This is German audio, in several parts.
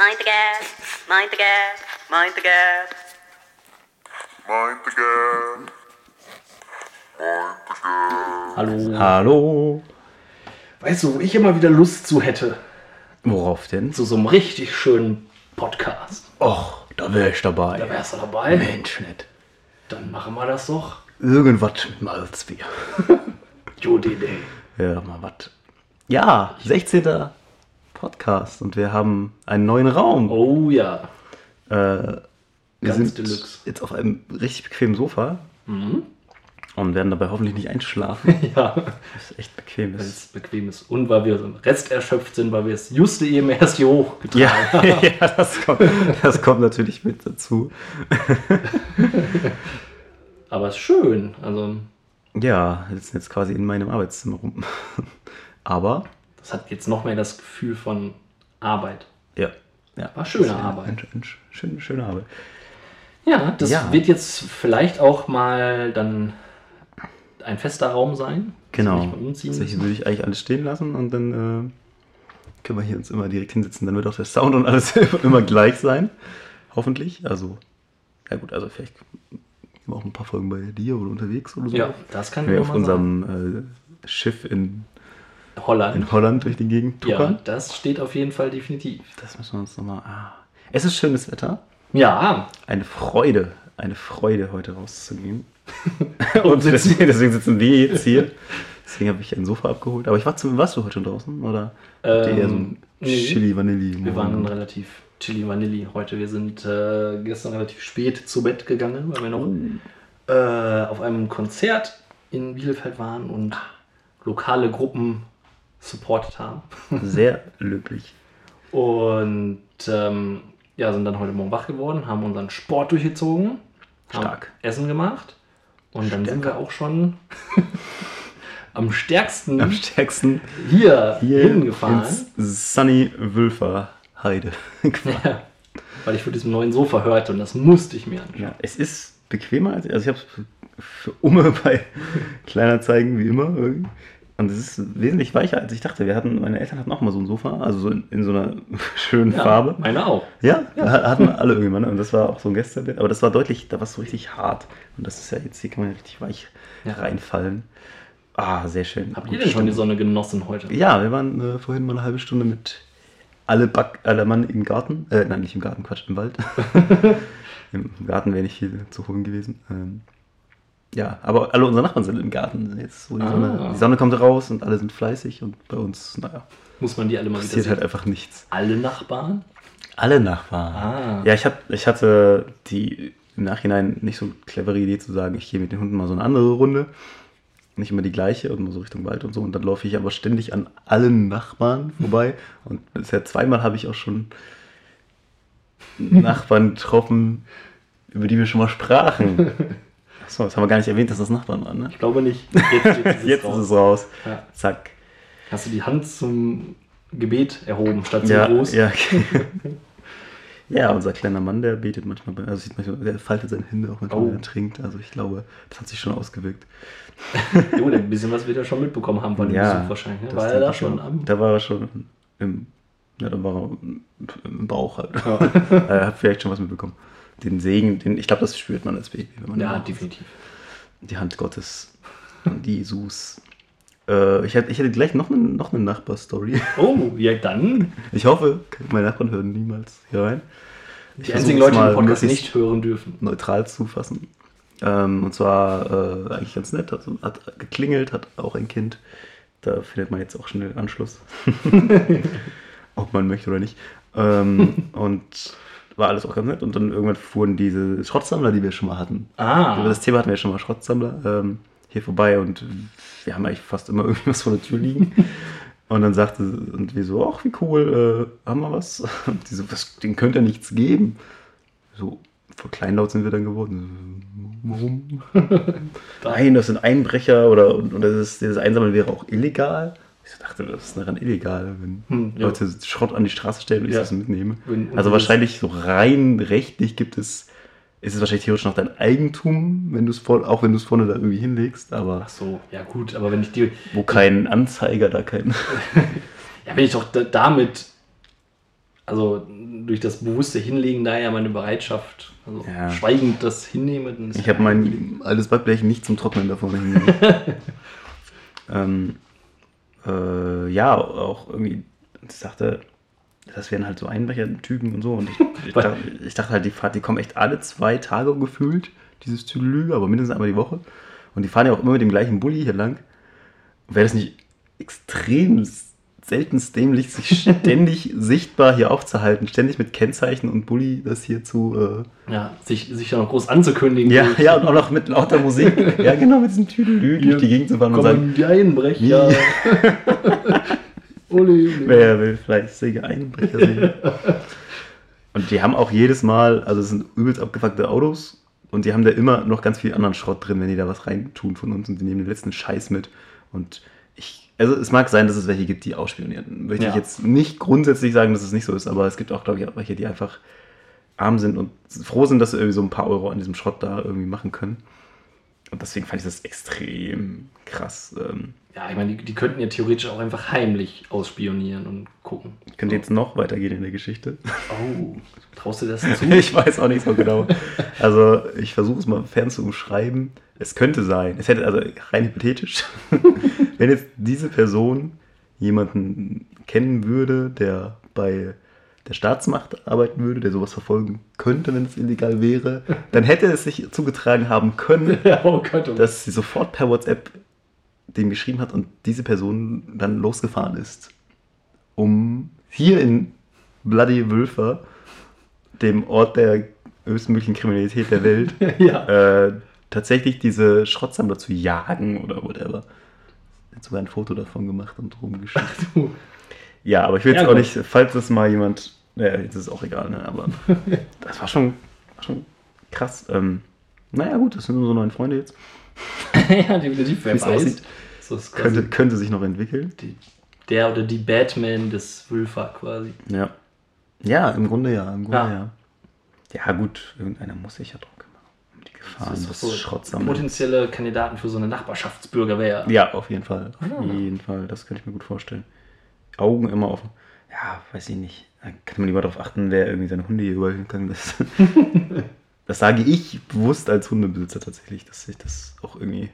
Mind the gap, mind the gap, mind the gap. Mind the gap. Mind the gap. Hallo. Hallo. Weißt du, wo ich immer wieder Lust zu hätte? Worauf denn? Zu so einem richtig schönen Podcast. Och, da wäre ich dabei. Da wärst du dabei. Mensch, nicht. Dann machen wir das doch. Irgendwas mit Malzbier. Gute Idee. Ja, mal was. Ja, 16. Podcast und wir haben einen neuen Raum. Oh ja. Äh, wir Ganz sind deluxe. jetzt auf einem richtig bequemen Sofa und werden dabei hoffentlich nicht einschlafen. Ja. Das ist echt bequem. Weil ist. es bequem ist. Und weil wir so Rest erschöpft sind, weil wir es juste eben erst hier hochgetragen Ja, haben. ja das, kommt, das kommt natürlich mit dazu. Aber es ist schön. Also, Ja, wir sitzen jetzt quasi in meinem Arbeitszimmer rum. Aber, das hat jetzt noch mehr das Gefühl von Arbeit. ja. ja War schöne Arbeit. Ein, ein, schöne, schöne Arbeit. Ja, das Ja. wird jetzt vielleicht auch mal dann ein fester Raum sein. Genau. Also hier würde ich eigentlich alles stehen lassen und dann äh, können wir hier uns immer direkt hinsetzen. Dann wird auch der Sound und alles immer gleich sein. Hoffentlich. Also, ja gut, also vielleicht auch ein paar Folgen bei dir oder unterwegs oder so. Ja, das kann wir ja auf unserem äh, Schiff in. Holland. in Holland durch die Gegend ja, tuckern. das steht auf jeden Fall definitiv. Das müssen wir uns nochmal. Ah. Es ist schönes Wetter. Ja, Eine Freude, eine Freude, heute rauszugehen. Und deswegen, deswegen sitzen wir jetzt hier. Deswegen habe ich ein Sofa abgeholt. Aber ich war zum, warst du heute schon draußen? Oder ihr eher so ein Ähm, nee. Chili Vanilli? wir waren relativ chili vanilli heute. Wir sind äh, gestern relativ spät zu Bett gegangen, weil wir noch Oh. äh, auf einem Konzert in Bielefeld waren und lokale Gruppen supportet haben. Sehr löblich. Und ähm, ja, sind dann heute Morgen wach geworden, haben unseren Sport durchgezogen, haben Stark. Essen gemacht und dann sind Stärker. wir auch schon am stärksten Am stärksten hier, hier hingefahren. Sunny Wülfer Heide. Ja, weil ich von diesem neuen Sofa hörte und das musste ich mir anschauen. ja, es ist bequemer als. Also, ich habe es für Umme bei Kleinanzeigen wie immer. irgendwie. Und es ist wesentlich weicher als ich dachte. Wir hatten, meine Eltern hatten auch mal so ein Sofa, also so in, in so einer schönen Ja, Farbe. Meine auch. Ja, ha- hatten alle irgendwann. ne? Und das war auch so ein Gästebett. Aber das war deutlich, da war es so richtig hart. Und das ist ja jetzt, hier kann man ja richtig weich Ja. reinfallen. Ah, sehr schön. Habt Gut, ihr denn schon die. Sonne genossen heute? Ja, wir waren äh, vorhin mal eine halbe Stunde mit alle Back, aller Mann im Garten. Äh, nein, nicht im Garten, Quatsch, im Wald. Im Garten wäre nicht viel zu holen gewesen. Ähm, ja, aber alle unsere Nachbarn sind im Garten. Jetzt, wo die, Ah. Sonne, die Sonne kommt raus und alle sind fleißig und bei uns, naja, Muss man die alle mal wieder passiert halt einfach nichts. Alle Nachbarn? Alle Nachbarn. Ah. Ja, ich, hab, ich hatte die im Nachhinein nicht so clevere Idee zu sagen, ich gehe mit den Hunden mal so eine andere Runde. Nicht immer die gleiche und mal so Richtung Wald und so. Und dann laufe ich aber ständig an allen Nachbarn vorbei. Und bisher zweimal habe ich auch schon Nachbarn getroffen, über die wir schon mal sprachen. Achso, das haben wir gar nicht erwähnt, dass das Nachbarn waren, ne? Ich glaube nicht. Jetzt, jetzt, ist, es Jetzt raus. ist es raus. Ja. Zack. Hast du die Hand zum Gebet erhoben, statt zum Ja, Gruß? ja. ja, unser kleiner Mann, der betet manchmal, also sieht manchmal, der faltet seine Hände auch manchmal, Oh. wenn er trinkt. Also ich glaube, das hat sich schon ausgewirkt. Jo, ein bisschen was wird er schon mitbekommen haben von dem ja, Besuch wahrscheinlich. Ne? War er da schon am. Da war er schon im, ja, da war er im Bauch halt. er hat vielleicht schon was mitbekommen. Den Segen, den, ich glaube, das spürt man als Baby, wenn man Ja, definitiv. die Hand Gottes und Jesus. Äh, ich, hätte, ich hätte gleich noch eine, noch eine Nachbarstory. Oh, ja, dann. Ich hoffe, meine Nachbarn hören niemals hier rein. Ich Die einzigen Leute, die den Podcast nicht hören dürfen. neutral zu fassen. Ähm, und zwar äh, eigentlich ganz nett, hat, hat geklingelt, hat auch ein Kind. Da findet man jetzt auch schnell Anschluss. Ob man möchte oder nicht. Ähm, und war alles auch ganz nett. Und dann irgendwann fuhren diese Schrottsammler, die wir schon mal hatten. Ah. Über das Thema hatten wir schon mal Schrottsammler ähm, hier vorbei und wir haben eigentlich fast immer irgendwas vor der Tür liegen. Und dann sagte und wir so, ach wie cool, äh, haben wir was? Und die so, was, den könnte ja nichts geben. So, voll kleinlaut sind wir dann geworden. Warum? Nein, das sind Einbrecher oder und, und das ist, dieses Einsammeln wäre auch illegal. Ich dachte, das ist daran illegal, wenn Hm, ja. Leute Schrott an die Straße stellen und ich Ja. das mitnehme. Wenn- also wahrscheinlich so rein rechtlich gibt es, ist es wahrscheinlich theoretisch noch dein Eigentum, wenn du es auch wenn du es vorne da irgendwie hinlegst, aber Ach so, ja gut, aber wenn ich die, wo kein Anzeiger da kein. ja, wenn ich doch da, damit also durch das bewusste Hinlegen da ja meine Bereitschaft, also Ja. schweigend das hinnehme. dann ist Ich habe mein altes Backblech nicht zum Trocknen davon hingelegt. ähm, äh, ja, auch irgendwie, ich dachte, das wären halt so Einbrecher-Typen und so. Und ich, ich, dachte, ich dachte halt, die, Fahrt, die kommen echt alle zwei Tage gefühlt, dieses Tüdelü, aber mindestens einmal die Woche. Und die fahren ja auch immer mit dem gleichen Bulli hier lang. Wäre das nicht extrem seltenst dämlich, sich ständig sichtbar hier aufzuhalten, ständig mit Kennzeichen und Bulli das hier zu. Äh, Ja, sich, sich ja noch groß anzukündigen. ja, ja, und auch noch mit lauter Musik. ja, genau, mit diesem Tüdelü durch die Gegend zu fahren und sagen, die Einbrecher. ole, ole. wer will fleißige Einbrecher sehen. und die haben auch jedes Mal, also es sind übelst abgefuckte Autos und die haben da immer noch ganz viel anderen Schrott drin, wenn die da was reintun von uns und die nehmen den letzten Scheiß mit. Und ich, also es mag sein, dass es welche gibt, die ausspionieren. Möchte ich Ja. jetzt nicht grundsätzlich sagen, dass es nicht so ist, aber es gibt auch, glaube ich, auch welche, die einfach arm sind und froh sind, dass sie irgendwie so ein paar Euro an diesem Schrott da irgendwie machen können. Und deswegen fand ich das extrem krass. Ähm, Ja, ich meine, die, die könnten ja theoretisch auch einfach heimlich ausspionieren und gucken. könnte jetzt noch weitergehen in der Geschichte. Oh, traust du das zu? Ich weiß auch nicht so genau. Also ich versuche es mal fern zu umschreiben. Es könnte sein, es hätte also rein hypothetisch, wenn jetzt diese Person jemanden kennen würde, der bei der Staatsmacht arbeiten würde, der sowas verfolgen könnte, wenn es illegal wäre, dann hätte es sich zugetragen haben können, ja, oh Gott, oh dass sie sofort per WhatsApp dem geschrieben hat und diese Person dann losgefahren ist, um hier in Bloody Wülfer, dem Ort der höchstmöglichen Kriminalität der Welt, ja. äh, tatsächlich diese Schrottsammler zu jagen oder whatever. Hat sogar ein Foto davon gemacht und rumgeschickt. Du. Ja, aber ich will jetzt Ja, auch gut. nicht, falls das mal jemand, ja, jetzt ist es auch egal, ne, aber das war schon, war schon krass. Ähm, naja, gut, das sind unsere neuen Freunde jetzt. ja, definitiv. Wer weiß. aussieht. So Könnte, könnte sich noch entwickeln. die, der oder die Batman des Wülfer quasi. Ja. Ja, im Grunde ja. Im Grunde Ja. ja. Ja, gut, irgendeiner muss sich ja die Gefahren Das ist so Schrottsammelns. potenzielle Kandidaten für so eine Nachbarschaftsbürgerwehr. Ja, auf jeden Fall. Auf Ja. jeden Fall. Das könnte ich mir gut vorstellen. Augen immer offen. Ja, weiß ich nicht. Da kann man lieber darauf achten, wer irgendwie seine Hunde hier überall hinkommen lässt. das sage ich bewusst als Hundebesitzer tatsächlich, dass ich das auch irgendwie.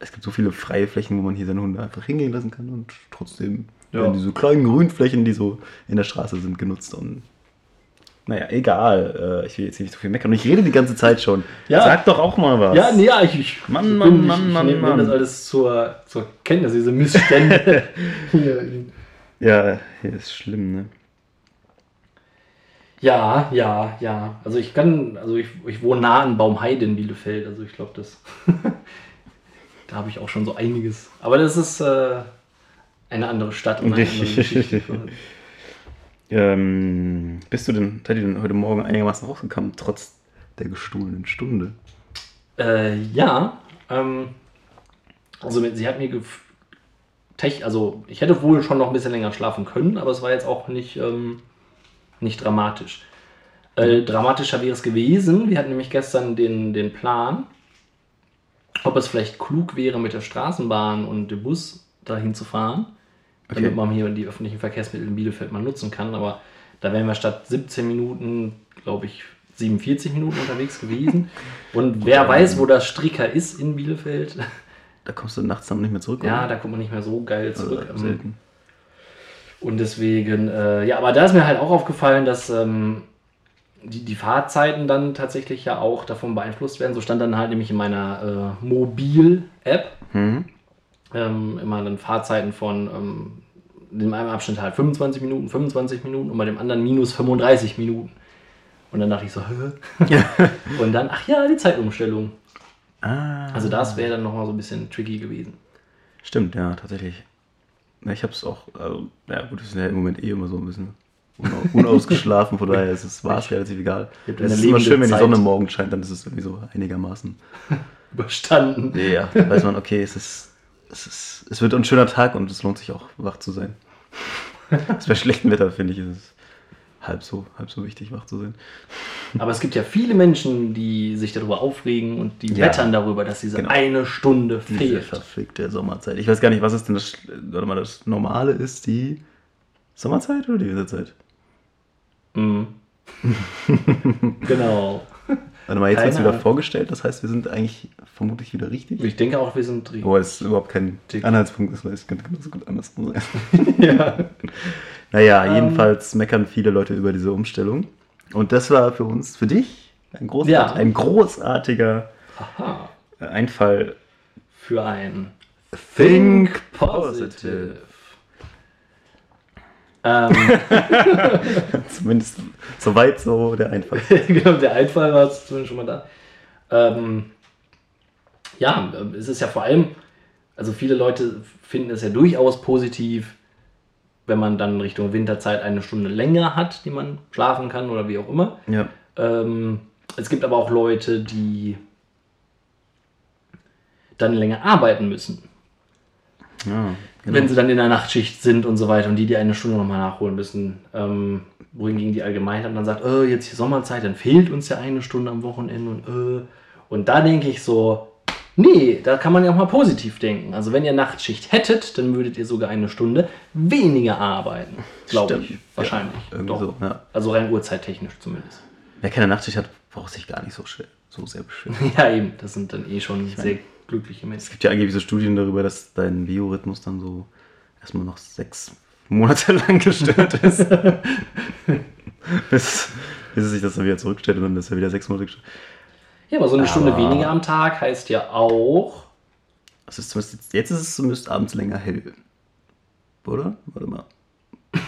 Es gibt so viele freie Flächen, wo man hier seine Hunde einfach hingehen lassen kann und trotzdem Ja. werden diese kleinen Grünflächen, die so in der Straße sind, genutzt. Und naja, egal. Äh, Ich will jetzt nicht so viel meckern. Und ich rede die ganze Zeit schon. Ja. Sag doch auch mal was. Ja, nee, ja, ich, ich, Mann, ich Mann, ich, Mann, ich Mann, nehme Mann. das alles zur, zur Kenntnis, diese Missstände. Ja, hier ist schlimm, ne? ja, ja, ja. Also ich kann, also ich, ich wohne nah an Baumheide in Bielefeld, also ich glaube, das da habe ich auch schon so einiges. Aber das ist äh, eine andere Stadt und eine andere Geschichte. Ähm, bist du denn, seid ihr denn heute Morgen einigermaßen rausgekommen, trotz der gestohlenen Stunde? Äh, ja, ähm, also sie hat mir Tech, also ich hätte wohl schon noch ein bisschen länger schlafen können, aber es war jetzt auch nicht, ähm, nicht dramatisch. Äh, dramatischer wäre es gewesen. Wir hatten nämlich gestern den, den Plan, ob es vielleicht klug wäre, mit der Straßenbahn und dem Bus dahin zu fahren, Okay. damit man hier die öffentlichen Verkehrsmittel in Bielefeld mal nutzen kann. Aber da wären wir statt 17 Minuten, glaube ich, 47 Minuten unterwegs gewesen. Und wer weiß, wo das Stricker ist in Bielefeld. Da kommst du nachts dann nicht mehr zurück, Ja, oder? da kommt man nicht mehr so geil zurück. Also, selten. Und deswegen, äh, ja, aber da ist mir halt auch aufgefallen, dass ähm, die, die Fahrzeiten dann tatsächlich ja auch davon beeinflusst werden. So stand dann halt nämlich in meiner äh, Mobil-App Mhm. Ähm, immer dann Fahrzeiten von ähm, in einem Abschnitt halt 25 Minuten, 25 Minuten und bei dem anderen minus 35 Minuten. Und dann dachte ich so, hä? und dann, ach ja, die Zeitumstellung. Ah, Also das wäre dann nochmal so ein bisschen tricky gewesen. stimmt, ja, tatsächlich. Ja, ich hab's auch, also, ja gut, wir sind ja im Moment eh immer so ein bisschen unau- unausgeschlafen, von daher ist es, war es relativ egal. Es ist immer schön, wenn die. Sonne morgen scheint, dann ist es irgendwie so einigermaßen. Überstanden. Ja, weiß man, okay, es ist, es ist, es wird ein schöner Tag und es lohnt sich auch, wach zu sein. Das bei schlechtem Wetter, finde ich, ist es halb so, halb so wichtig, wach zu sein. Aber es gibt ja viele Menschen, die sich darüber aufregen und die Ja. wettern darüber, dass diese Genau. eine Stunde Diese fehlt. verfickte Sommerzeit. Ich weiß gar nicht, was ist denn das, warte mal, das Normale ist die Sommerzeit oder die Winterzeit? Mhm. genau. Warte mal, jetzt wird es wieder vorgestellt, das heißt, wir sind eigentlich vermutlich wieder richtig. Ich denke auch, wir sind drin. Wobei es überhaupt kein Dick. Anhaltspunkt ist, weil es könnte genauso gut andersrum sein. ja. Naja, Ähm. jedenfalls meckern viele Leute über diese Umstellung. Und das war für uns, für dich, ein, großart Ja. ein großartiger Aha. Einfall. Für ein Think Positive. Ähm, Zumindest soweit so der Einfall. genau, der Einfall war zumindest schon mal da. Ähm, ja, es ist ja vor allem, also viele Leute finden es ja durchaus positiv, wenn man dann Richtung Winterzeit eine Stunde länger hat, die man schlafen kann oder wie auch immer. Ja. Ähm, es gibt aber auch Leute, die dann länger arbeiten müssen, ja genau. wenn sie dann in der Nachtschicht sind und so weiter und die die eine Stunde nochmal nachholen müssen. Ähm, wohingegen die Allgemeinheit dann sagt, äh, jetzt die Sommerzeit, dann fehlt uns ja eine Stunde am Wochenende und äh. Und da denke ich so, nee, da kann man ja auch mal positiv denken. Also wenn ihr Nachtschicht hättet, dann würdet ihr sogar eine Stunde weniger arbeiten. Glaube ich. Wahrscheinlich. Ja, irgendwie Doch. so, ja. Also rein uhrzeittechnisch zumindest. Wer keine Nachtschicht hat, braucht sich gar nicht so, so sehr beschweren. Ja, eben. Das sind dann eh schon sehr glückliche Es Menschen. gibt ja angeblich so Studien darüber, dass dein Biorhythmus dann so erstmal noch sechs Monate lang gestört ist. bis, bis es sich das dann wieder zurückstellt und dann ist er wieder sechs Monate gestört. Ja, aber so eine Stunde Aber- weniger am Tag heißt ja auch. Es ist zumindest jetzt, jetzt ist es zumindest abends länger hell. Oder? Warte mal.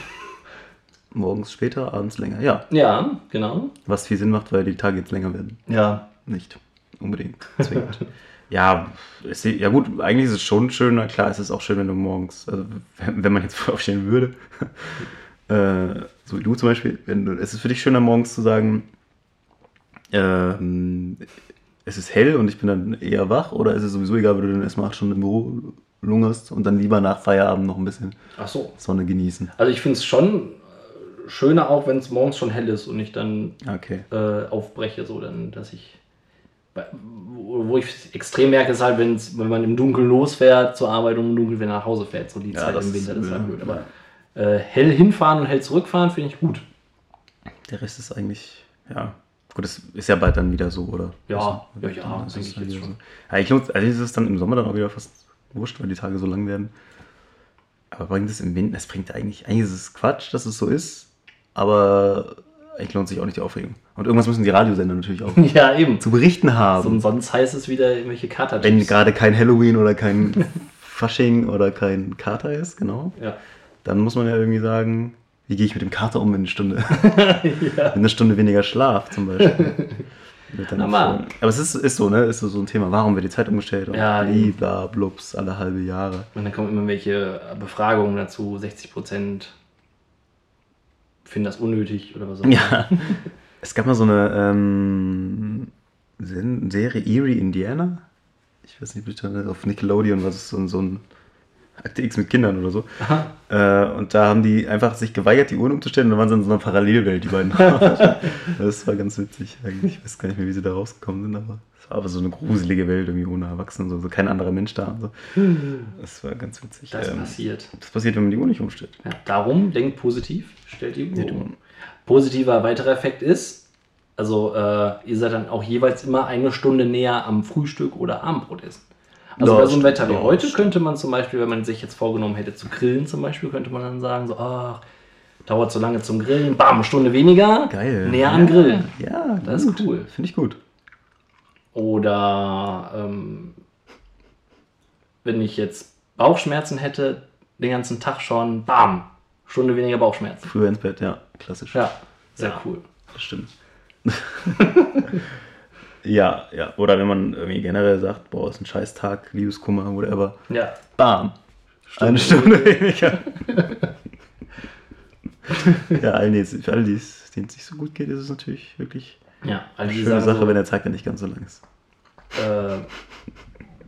Morgens später, abends länger. Ja, Ja, genau. was viel Sinn macht, weil die Tage jetzt länger werden. Ja. Nicht unbedingt zwingend. ja, es, ja gut, eigentlich ist es schon schöner. Klar, es ist auch schön, wenn du morgens, also wenn, wenn man jetzt früh aufstehen würde, äh, so wie du zum Beispiel, wenn du, es ist für dich schöner morgens zu sagen, ähm, es ist hell und ich bin dann eher wach oder ist es sowieso egal, wenn du dann erstmal acht Stunden im Büro lungerst und dann lieber nach Feierabend noch ein bisschen Ach so. Sonne genießen. Also ich finde es schon äh, schöner auch, wenn es morgens schon hell ist und ich dann Okay. äh, aufbreche, so dann, dass ich. Wo ich extrem merke, ist halt, wenn's, wenn man im Dunkeln losfährt zur Arbeit und im Dunkeln wieder nach Hause fährt. So die Ja, Zeit das im Winter, ist das ist halt übel, blöd. Aber äh, hell hinfahren und hell zurückfahren finde ich gut. Der Rest ist eigentlich, ja. Gut, das ist ja bald dann wieder so, oder? Ja, Also, ja, ja, das denke ist ich jetzt wieder schon. So. Eigentlich, lohnt- eigentlich ist es dann im Sommer dann auch wieder fast wurscht, weil die Tage so lang werden. Aber bringt es im Winter, es bringt eigentlich, eigentlich ist es Quatsch, dass es so ist, aber eigentlich lohnt sich auch nicht die Aufregung. Und irgendwas müssen die Radiosender natürlich auch Ja, eben. zu berichten haben. So, sonst heißt es wieder irgendwelche Kater. Wenn gerade kein Halloween oder kein Fasching oder kein Kater ist, genau, Ja. dann muss man ja irgendwie sagen, wie gehe ich mit dem Kater um, wenn eine Stunde, wenn eine Stunde weniger Schlaf zum Beispiel. Aber es ist, ist so, ne? Ist so, so ein Thema. Warum wird die Zeit umgestellt? Und Ja, blibla, blups, alle halbe Jahre. Und dann kommen immer welche Befragungen dazu, 60 Prozent finden das unnötig oder was auch immer. Ja. Es gab mal so eine ähm, Serie Erie, Indiana. Ich weiß nicht, da- auf Nickelodeon, was ist so, ein- so ein Akte X mit Kindern oder so. Äh, und da haben die einfach sich geweigert, die Uhren umzustellen und dann waren sie in so einer Parallelwelt, die beiden. das war ganz witzig eigentlich. Ich weiß gar nicht mehr, wie sie da rausgekommen sind, aber es war aber so eine gruselige Welt, irgendwie ohne Erwachsene, so, so kein anderer Mensch da. Und so. Das war ganz witzig. Das Ähm, passiert. das passiert, wenn man die Uhr nicht umstellt. Ja, darum denkt positiv, stellt die Uhr um. Positiver weiterer Effekt ist, also äh, ihr seid dann auch jeweils immer eine Stunde näher am Frühstück oder Abendbrot essen. Also bei so einem. Wetter wie heute könnte man zum Beispiel, wenn man sich jetzt vorgenommen hätte zu grillen zum Beispiel, könnte man dann sagen so, ach, dauert so lange zum Grillen, bam, eine Stunde weniger, Geil. näher ja, am Grillen. Ja, Das ist cool. Finde ich gut. Oder ähm, wenn ich jetzt Bauchschmerzen hätte, den ganzen Tag schon, bam, Stunde weniger Bauchschmerzen. Früher ins Bett, ja, klassisch. Ja, sehr Ja. cool. Das stimmt. ja, ja. Oder wenn man irgendwie generell sagt, boah, ist ein scheiß Tag, Liebeskummer, whatever. Ja, Bam. Eine Stunde weniger. ja, allen, die es- für alle, die es- denen es nicht so gut geht, ist es natürlich wirklich ja. Eine schöne Sache, so, wenn der Tag dann nicht ganz so lang ist. äh,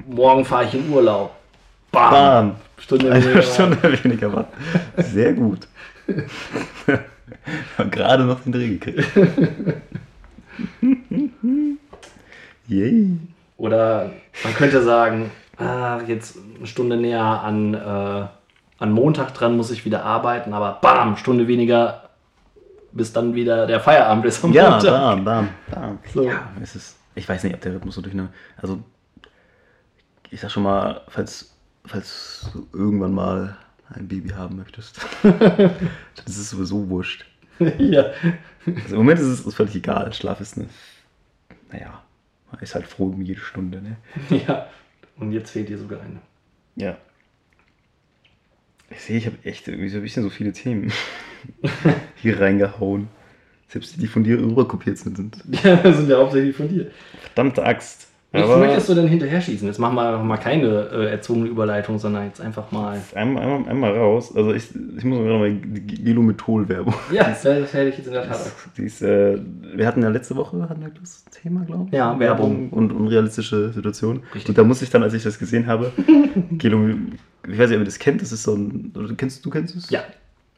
morgen fahre ich in Urlaub. Bam. Bam. Stunde weniger. Eine Stunde weniger war. Sehr gut. Hab gerade noch den Dreh gekriegt. Yay. Oder man könnte sagen, ah, jetzt eine Stunde näher an, äh, an Montag dran muss ich wieder arbeiten, aber bam, Stunde weniger bis dann wieder der Feierabend ist am Ja, Montag. bam, bam, bam. So. Ja, es ist, ich weiß nicht, ob der Rhythmus so durch eine. Also, ich sag schon mal, falls, falls du irgendwann mal ein Baby haben möchtest, das ist sowieso wurscht. ja. Also Im Moment ist es völlig egal. Schlaf ist eine. Naja, man ist halt froh um jede Stunde, ne? ja. Und jetzt fehlt dir sogar eine. Ja. Ich sehe, ich habe echt irgendwie so ein bisschen so viele Themen hier reingehauen. Selbst die, die von dir rüberkopiert sind. Ja, das sind ja hauptsächlich von dir. Verdammte Axt. Was Aber möchtest du denn hinterher schießen? Jetzt machen wir mal keine äh, erzogene Überleitung, sondern jetzt einfach mal. einmal, einmal, einmal raus. Also ich, ich muss mir nochmal die Gelomethol-Werbung. Ja, das, das hätte ich jetzt in der Tat. Die ist, äh, wir hatten ja letzte Woche hatten wir das Thema, glaube ich. Ja, Werbung. und unrealistische Situationen. Richtig. Und da musste ich dann, als ich das gesehen habe, Gelom ich weiß nicht, ob ihr das kennt, das ist so ein, kennst, du kennst es? Ja.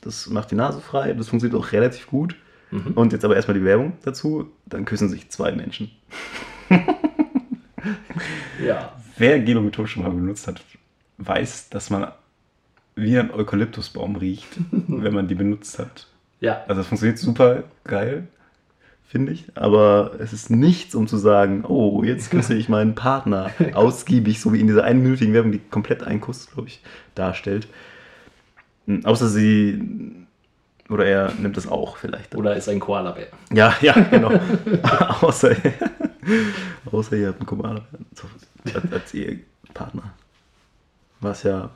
Das macht die Nase frei, das funktioniert auch relativ gut. Mhm. Und jetzt aber erstmal die Werbung dazu, dann küssen sich zwei Menschen. Ja. Wer Gelomethol schon mal benutzt hat, weiß, dass man wie ein Eukalyptusbaum riecht, wenn man die benutzt hat. Ja. Also das funktioniert super geil, finde ich. Aber es ist nichts, um zu sagen, oh, jetzt küsse ich meinen Partner ausgiebig, so wie in dieser einminütigen Werbung, die komplett einen Kuss, glaube ich, darstellt. Hm, Außer sie, oder er nimmt das auch vielleicht. Oder ist ein Koala-Bär. Ja, ja, genau. außer, außer ihr habt einen so, als, als Ehepartner. Was ja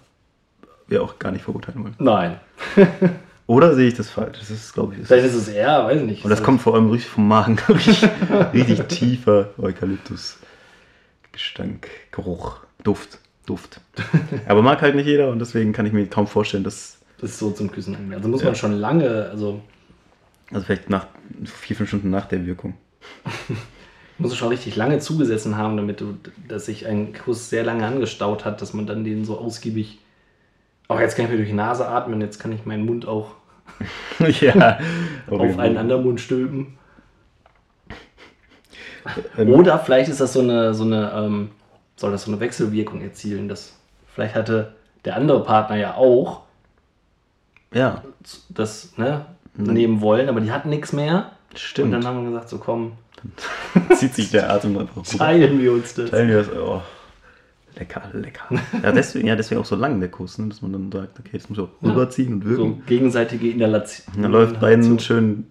wir auch gar nicht verurteilen wollen. Nein. Oder sehe ich das falsch? Das ist, glaube ich, Vielleicht ist es eher, weiß ich nicht. Und das kommt vor allem richtig vom Magen. richtig, richtig tiefer Eukalyptus-Gestank, Geruch, Duft, Duft. Aber mag halt nicht jeder und deswegen kann ich mir kaum vorstellen, dass, Das ist so zum Küssen. Also muss Ja. man schon lange, also also vielleicht nach vier, fünf Stunden nach der Wirkung. Muss es schon richtig lange zugesessen haben, damit du, dass sich ein Kuss sehr lange angestaut hat, dass man dann den so ausgiebig. Auch jetzt kann ich mir durch die Nase atmen, jetzt kann ich meinen Mund auch ja. auf einen anderen Mund stülpen. Ähm, Oder vielleicht ist das so eine, so eine, ähm, soll das so eine Wechselwirkung erzielen, dass vielleicht hatte der andere Partner ja auch Ja, das ne, nehmen wollen, aber die hatten nichts mehr. Und stimmt. dann haben wir gesagt, so komm, zieht sich der Atem einfach hoch. teilen wir uns das. Teilen wir das. Oh. Lecker, lecker. Ja, deswegen, ja, deswegen auch so lang der Kuss, ne? dass man dann sagt, okay, jetzt muss ich auch rüberziehen und wirken. So gegenseitige Inhalation. Dann läuft beiden schön,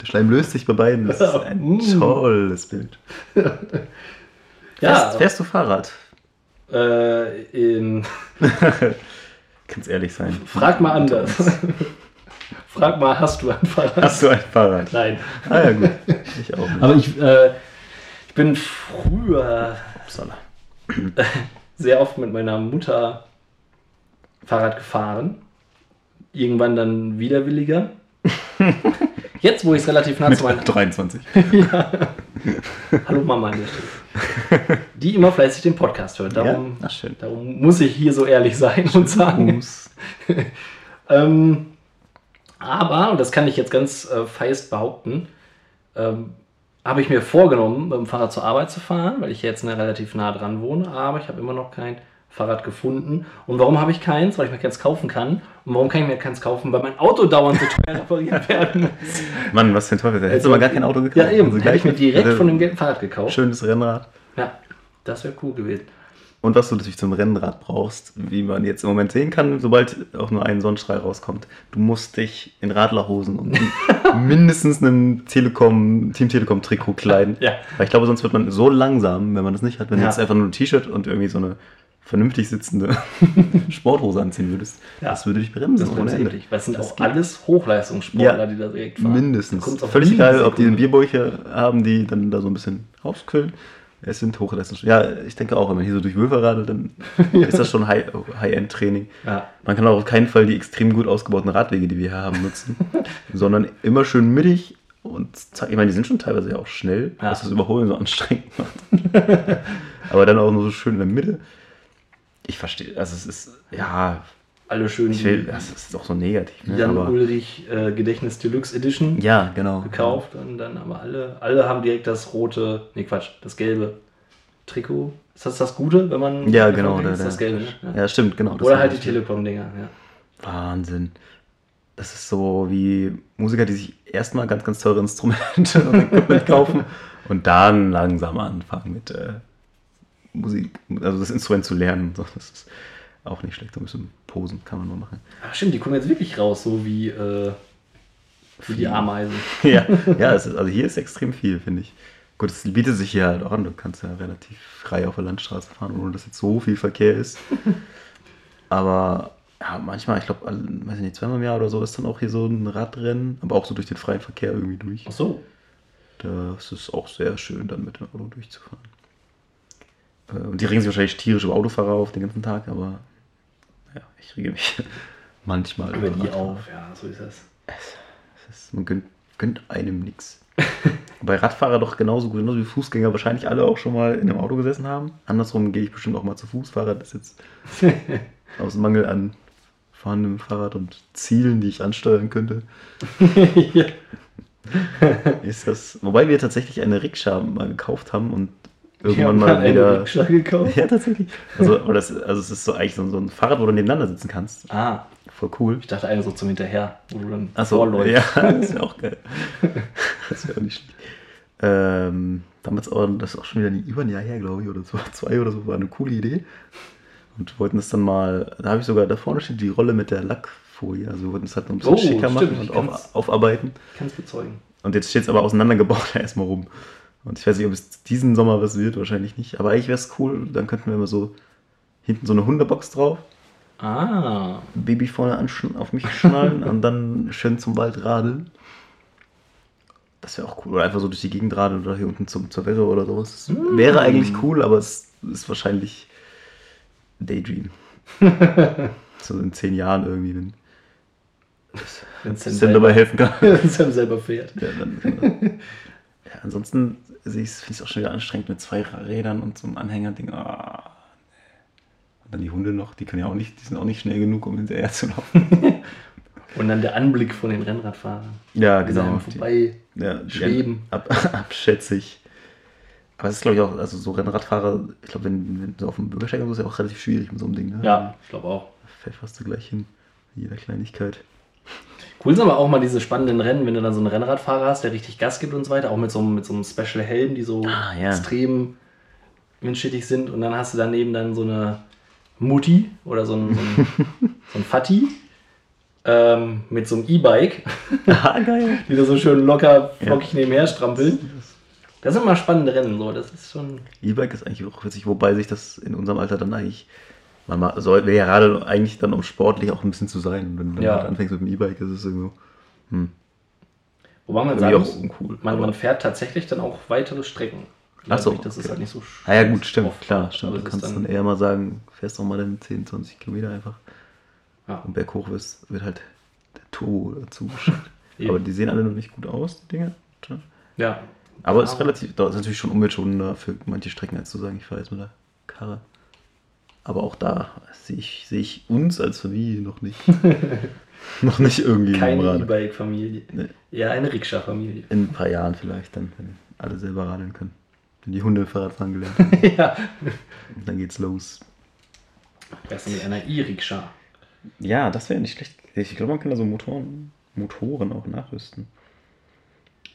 der Schleim löst sich bei beiden. Das ist ein Mm. tolles Bild. Ja, Fährst, fährst du Fahrrad? Äh, in, Kannst ehrlich sein. frag mal anders. Frag mal, hast du ein Fahrrad? Hast du ein Fahrrad? Nein. Ah ja, gut. Ich auch nicht. Aber ich, äh, ich bin früher Upsala. sehr oft mit meiner Mutter Fahrrad gefahren. Irgendwann dann widerwilliger. Jetzt, wo ich es relativ nah zu meiner 23. Hallo Mama an der Stelle. Die immer fleißig den Podcast hört. Darum, Ja? Ach, schön. darum muss ich hier so ehrlich sein und sagen. Ähm, aber, und das kann ich jetzt ganz äh, feist behaupten, ähm, habe ich mir vorgenommen, mit dem Fahrrad zur Arbeit zu fahren, weil ich jetzt ne, relativ nah dran wohne, aber ich habe immer noch kein Fahrrad gefunden. Und warum habe ich keins? Weil ich mir keins kaufen kann. Und warum kann ich mir keins kaufen? Weil mein Auto dauernd so teuer repariert werden muss. Mann, was für ein Teufel. Da hättest du mal gar kein Auto gekauft. Ja, eben. Also hätte ich mir direkt von dem gelben Fahrrad gekauft. Schönes Rennrad. Ja, das wäre cool gewesen. Und was du natürlich zum Rennrad brauchst, wie man jetzt im Moment sehen kann, sobald auch nur ein Sonnenstrahl rauskommt, du musst dich in Radlerhosen und mindestens einem Telekom, Team Telekom Trikot kleiden. Ja. Weil ich glaube, sonst wird man so langsam, wenn man das nicht hat, wenn Ja. du jetzt einfach nur ein T-Shirt und irgendwie so eine vernünftig sitzende Sporthose anziehen würdest, Ja. das würde dich bremsen Das wirklich. Weil es sind Das auch geht. alles Hochleistungssportler, Ja, die da direkt fahren. Mindestens. Völlig egal, ob die einen. Bierbäuche haben, die dann da so ein bisschen rauskühlen. Es sind Hochleistungs. Ja, ich denke auch, wenn man hier so durch Wölfer radelt, dann ist das schon High- High-End-Training. Ja. Man kann auch auf keinen Fall die extrem gut ausgebauten Radwege, die wir hier haben, nutzen, sondern immer schön mittig und zack. Ich meine, die sind schon teilweise ja auch schnell, Ja. was das Überholen so anstrengend macht. Aber dann auch nur so schön in der Mitte. Ich verstehe, also es ist, ja, Alle schön ich will, das ist auch so negativ. Ne? Jan Aber, Ulrich äh, Gedächtnis Deluxe Edition ja, genau. gekauft und dann aber alle, alle haben direkt das rote, nee Quatsch, das gelbe Trikot. Ist das das Gute, wenn man Ja, genau. Der, ist das gelbe, ne? Ja. Ja, stimmt, genau. Oder halt die. Telekom-Dinger, ja. Wahnsinn. Das ist so wie Musiker, die sich erstmal ganz, ganz teure Instrumente und Equipment kaufen und dann langsam anfangen mit äh, Musik, also das Instrument zu lernen. So. Das ist auch nicht schlecht. So ein bisschen Posen kann man nur machen. Ach stimmt, die kommen jetzt wirklich raus, so wie, äh, wie die Ameisen. ja, ja ist, also hier ist extrem viel, finde ich. Gut, es bietet sich hier halt auch an. Du kannst ja relativ frei auf der Landstraße fahren, ohne dass jetzt so viel Verkehr ist. Aber ja, manchmal, ich glaube, weiß ich nicht, zweimal im Jahr oder so ist dann auch hier so ein Radrennen, aber auch so durch den freien Verkehr irgendwie durch. Ach so. Das ist auch sehr schön, dann mit dem Auto durchzufahren. Äh, Und die regen sich wahrscheinlich tierisch über Autofahrer auf den ganzen Tag, aber ja, ich rege mich manchmal Über die Radfahrer. auf, ja, so ist das. Das ist, man gönnt, gönnt einem nichts. Bei Radfahrer doch genauso gut, genauso wie Fußgänger wahrscheinlich alle auch schon mal in einem Auto gesessen haben. Andersrum gehe ich bestimmt auch mal zu Fuß. Fahrrad ist jetzt aus Mangel an fahrendem Fahrrad und Zielen, die ich ansteuern könnte, ja. ist das. Wobei wir tatsächlich eine Rikscha mal gekauft haben und irgendwann mal wieder. Gekauft. Ja, tatsächlich. Also, aber das, also es ist so eigentlich so, so ein Fahrrad, wo du nebeneinander sitzen kannst. Ah, Voll cool. ich dachte eine so zum Hinterher, wo du dann Achso, vorläufst. ja, das wäre auch geil. Das wäre auch nicht schlecht. Ähm, damals aber, das ist auch schon wieder nie, über ein Jahr her, glaube ich, oder so, zwei oder so, war eine coole Idee. Und wollten es dann mal, da habe ich sogar, da vorne steht die Rolle mit der Lackfolie, also wir wollten es halt noch ein bisschen Oh, schicker machen stimmt, und ich auf, aufarbeiten. Ich kann es bezeugen. Und jetzt steht es aber auseinandergebaut da erstmal rum. Und ich weiß nicht, ob es diesen Sommer was wird, wahrscheinlich nicht. Aber eigentlich wäre es cool, dann könnten wir immer so hinten so eine Hundebox drauf, Ah, Baby vorne auf mich schnallen und dann schön zum Wald radeln. Das wäre auch cool. Oder einfach so durch die Gegend radeln oder hier unten zum, zur Werre oder sowas. Das wäre eigentlich cool, aber es ist wahrscheinlich ein Daydream. so in zehn Jahren irgendwie, wenn wenn Sam dabei helfen kann. Sam selber fährt. Ja, dann, ja, ansonsten sehe ich finde es auch schon wieder anstrengend mit zwei Rädern und so einem Anhängerding. Ah, nee. Und dann die Hunde noch, die können ja auch nicht, die sind auch nicht schnell genug, um hinterher zu laufen. Und dann der Anblick von den Rennradfahrern. Ja, Die genau. genau. vorbei. Die, ja, schweben. Ab, abschätzig. Aber es ist, glaube ich, auch, also so Rennradfahrer, ich glaube, wenn, wenn so auf dem Bürgersteig so ist ja auch relativ schwierig mit so einem Ding. Ne? Ja, ich glaube auch. Da pfefferst du gleich hin. Jeder Kleinigkeit. Cool sind aber auch mal diese spannenden Rennen, wenn du dann so einen Rennradfahrer hast, der richtig Gas gibt und so weiter, auch mit so einem, mit so einem Special Helm, die so Ah, ja. extrem windschittig sind. Und dann hast du daneben dann so eine Mutti oder so ein, so ein, so ein Fatti ähm, mit so einem E-Bike, ah, die da so schön locker flockig nebenher strampeln. Das sind mal spannende Rennen, so. Das ist schon. E-Bike ist eigentlich auch witzig, wobei sich das in unserem Alter dann eigentlich, man ma- soll, wäre ja gerade eigentlich dann, um sportlich auch ein bisschen zu sein. Und wenn du dann Ja. halt anfängst mit dem E-Bike, ist es irgendwo Wobei man irgendwie sagen muss, uncool. man, man fährt tatsächlich dann auch weitere Strecken. Ach so, Dadurch, Das ist okay. halt nicht so Ah ja, gut, stimmt, oft. klar, stimmt. Aber Du kannst ist dann, eher mal sagen, fährst auch mal dann 10, 20 Kilometer einfach Ja. und berghoch wirst, wird halt der Turbo dazu. Aber die sehen alle noch nicht gut aus, die Dinge. Ja. Aber es ist relativ, das ist natürlich schon umweltschonender für manche Strecken, als zu sagen, ich fahre jetzt mit der Karre. Aber auch da sehe ich, sehe ich uns als Familie noch nicht. noch nicht irgendwie Keine. E-Bike-Familie. Nee. Eher eine Rikscha-Familie. In ein paar Jahren vielleicht, dann, wenn alle selber radeln können. Wenn die Hunde Fahrradfahren gelernt haben. ja. Und dann geht's los. Erst mit einer E-Rikscha. Ja, das wäre nicht schlecht. Ich glaube, man kann da so Motoren, Motoren auch nachrüsten.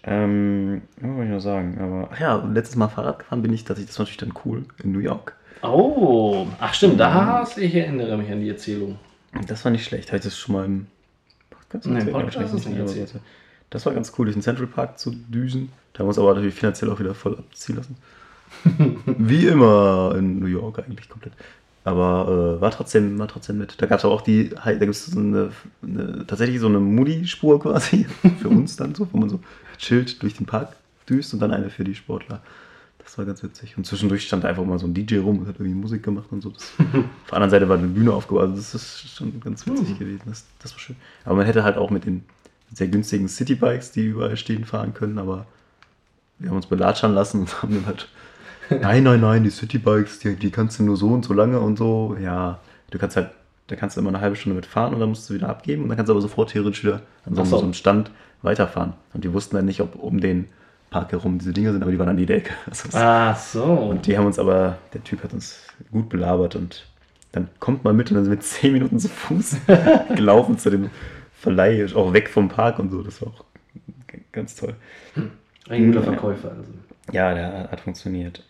Ähm, was wollte ich noch sagen? Aber, ach ja, letztes Mal Fahrrad gefahren bin ich tatsächlich, das war natürlich dann cool, in New York. Oh, ach stimmt, da hast ich erinnere mich an die Erzählung. Das war nicht schlecht. Habe ich das schon mal im Podcast Nee, im erzählt? Podcast nicht erzählt. Das war ganz cool, durch den Central Park zu düsen. Da haben wir uns aber natürlich finanziell auch wieder voll abziehen lassen. Wie immer in New York eigentlich komplett. Aber äh, war trotzdem, war trotzdem nett. Da gab es auch die, da gibt es so eine, eine, tatsächlich so eine Moody-Spur quasi für uns dann so, wo man so chillt durch den Park düst und dann eine für die Sportler. Das war ganz witzig. Und zwischendurch stand einfach mal so ein DJ rum und hat irgendwie Musik gemacht und so. Das, auf der anderen Seite war eine Bühne aufgebaut. Also das ist schon ganz witzig gewesen. Das, das war schön. Aber man hätte halt auch mit den sehr günstigen Citybikes, die überall stehen, fahren können. Aber wir haben uns belatschern lassen und haben dann halt, nein, nein, nein, die Citybikes, die, die kannst du nur so und so lange und so. Ja, du kannst halt, da kannst du immer eine halbe Stunde mitfahren und dann musst du wieder abgeben und dann kannst du aber sofort theoretisch wieder an so, so. einem Stand weiterfahren. Und die wussten dann nicht, ob um den Park herum diese Dinger sind, aber die waren an jeder Ecke. Also Ach so. und die haben uns aber, der Typ hat uns gut belabert und dann kommt mal mit und dann sind wir zehn Minuten zu Fuß gelaufen zu dem Verleih, auch weg vom Park und so. Das war auch ganz toll. Ein guter. Verkäufer. Also. Ja, der hat funktioniert.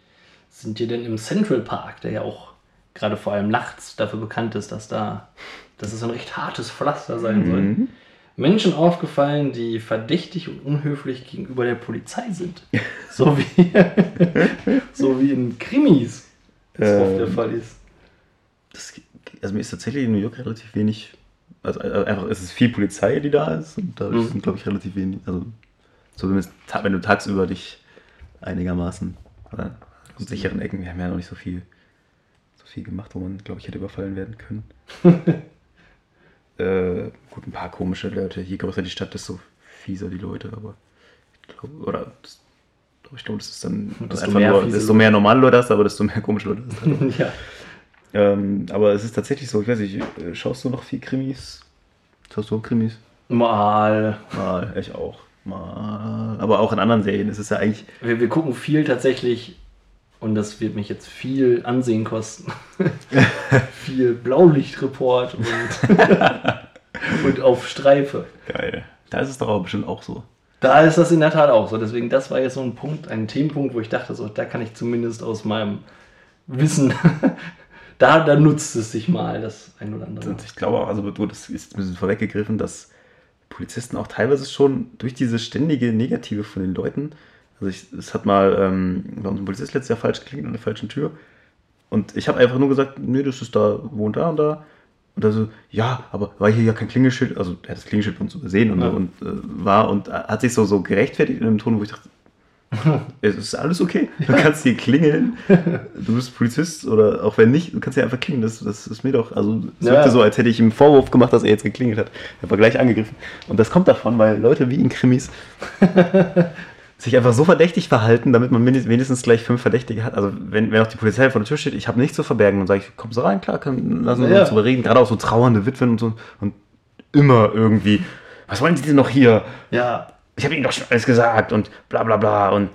Sind ihr denn im Central Park, der ja auch gerade vor allem nachts dafür bekannt ist, dass da, dass es ein recht hartes Pflaster sein soll, Mhm. Menschen aufgefallen, die verdächtig und unhöflich gegenüber der Polizei sind? So wie, so wie in Krimis das oft der Ähm, Fall ist. Das, also mir ist tatsächlich in New York relativ wenig. Also äh, einfach, es ist viel Polizei, die da ist. Und da Mhm. sind, glaube ich, relativ wenig. Also, so wenn du tagsüber dich einigermaßen oder in sicheren Ecken, wir haben ja noch nicht so viel, so viel gemacht, wo man, glaube ich, hätte überfallen werden können. äh, gut, ein paar komische Leute. Je größer die Stadt, desto fieser die Leute, aber ich glaube, oder das, ich glaube, das ist dann Desto einfach mehr nur, desto mehr normale Leute hast, aber desto mehr komische Leute hast. du. ja. Ähm, aber es ist tatsächlich so, ich weiß nicht, äh, schaust du noch viel Krimis? Schaust du auch Krimis? Mal. Mal, ich auch. Mal. Aber auch in anderen Serien ist es ja eigentlich. Wir, wir gucken viel tatsächlich, und das wird mich jetzt viel Ansehen kosten, viel Blaulichtreport und, und auf Streife. Geil. Da ist es doch aber bestimmt auch so. Da ist das in der Tat auch so. Deswegen, das war jetzt so ein Punkt, ein Themenpunkt, wo ich dachte, so, da kann ich zumindest aus meinem Wissen, da, da nutzt es sich mal das ein oder andere. Und ich glaube auch, also das ist ein bisschen vorweggegriffen, dass Polizisten auch teilweise schon durch diese ständige Negative von den Leuten, also ich, es hat mal ähm, bei uns ein Polizist letztes Jahr falsch geklingelt an der falschen Tür und ich habe einfach nur gesagt, nee, das ist da, wohnt da und da. Und er so, ja, aber war hier ja kein Klingelschild, also er hat das Klingelschild bei uns übersehen und, Ja. und äh, war und hat sich so, so gerechtfertigt in einem Ton, wo ich dachte, es ist alles okay. Du kannst hier klingeln. Du bist Polizist oder auch wenn nicht, du kannst ja einfach klingeln. Das, das ist mir doch. Also es Ja. wirkte so, als hätte ich ihm einen Vorwurf gemacht, dass er jetzt geklingelt hat. Er war gleich angegriffen. Und das kommt davon, weil Leute wie in Krimis sich einfach so verdächtig verhalten, damit man wenigstens gleich fünf Verdächtige hat. Also wenn, wenn auch die Polizei vor der Tür steht, ich habe nichts zu verbergen, dann sage ich, kommst du rein, klar, lassen wir Ja. uns drüber reden. Gerade auch so trauernde Witwen und so. Und immer irgendwie, was wollen Sie denn noch hier? Ja, ich habe ihnen doch schon alles gesagt und bla bla bla und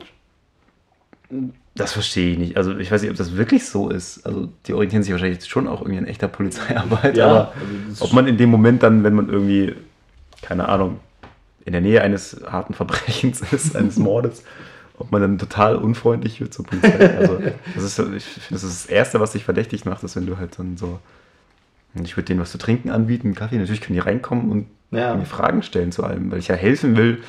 das verstehe ich nicht. Also ich weiß nicht, ob das wirklich so ist. Also die orientieren sich wahrscheinlich schon auch irgendwie an echter Polizeiarbeit, Ja, aber also ob man in dem Moment dann, wenn man irgendwie, keine Ahnung, in der Nähe eines harten Verbrechens ist, eines Mordes, ob man dann total unfreundlich wird zur Polizei. Also das ist, ich finde, das ist das Erste, was dich verdächtig macht, ist, wenn du halt dann so, ich würde denen was zu trinken anbieten, Kaffee, natürlich können die reinkommen und Ja. mir Fragen stellen zu allem, weil ich ja helfen will,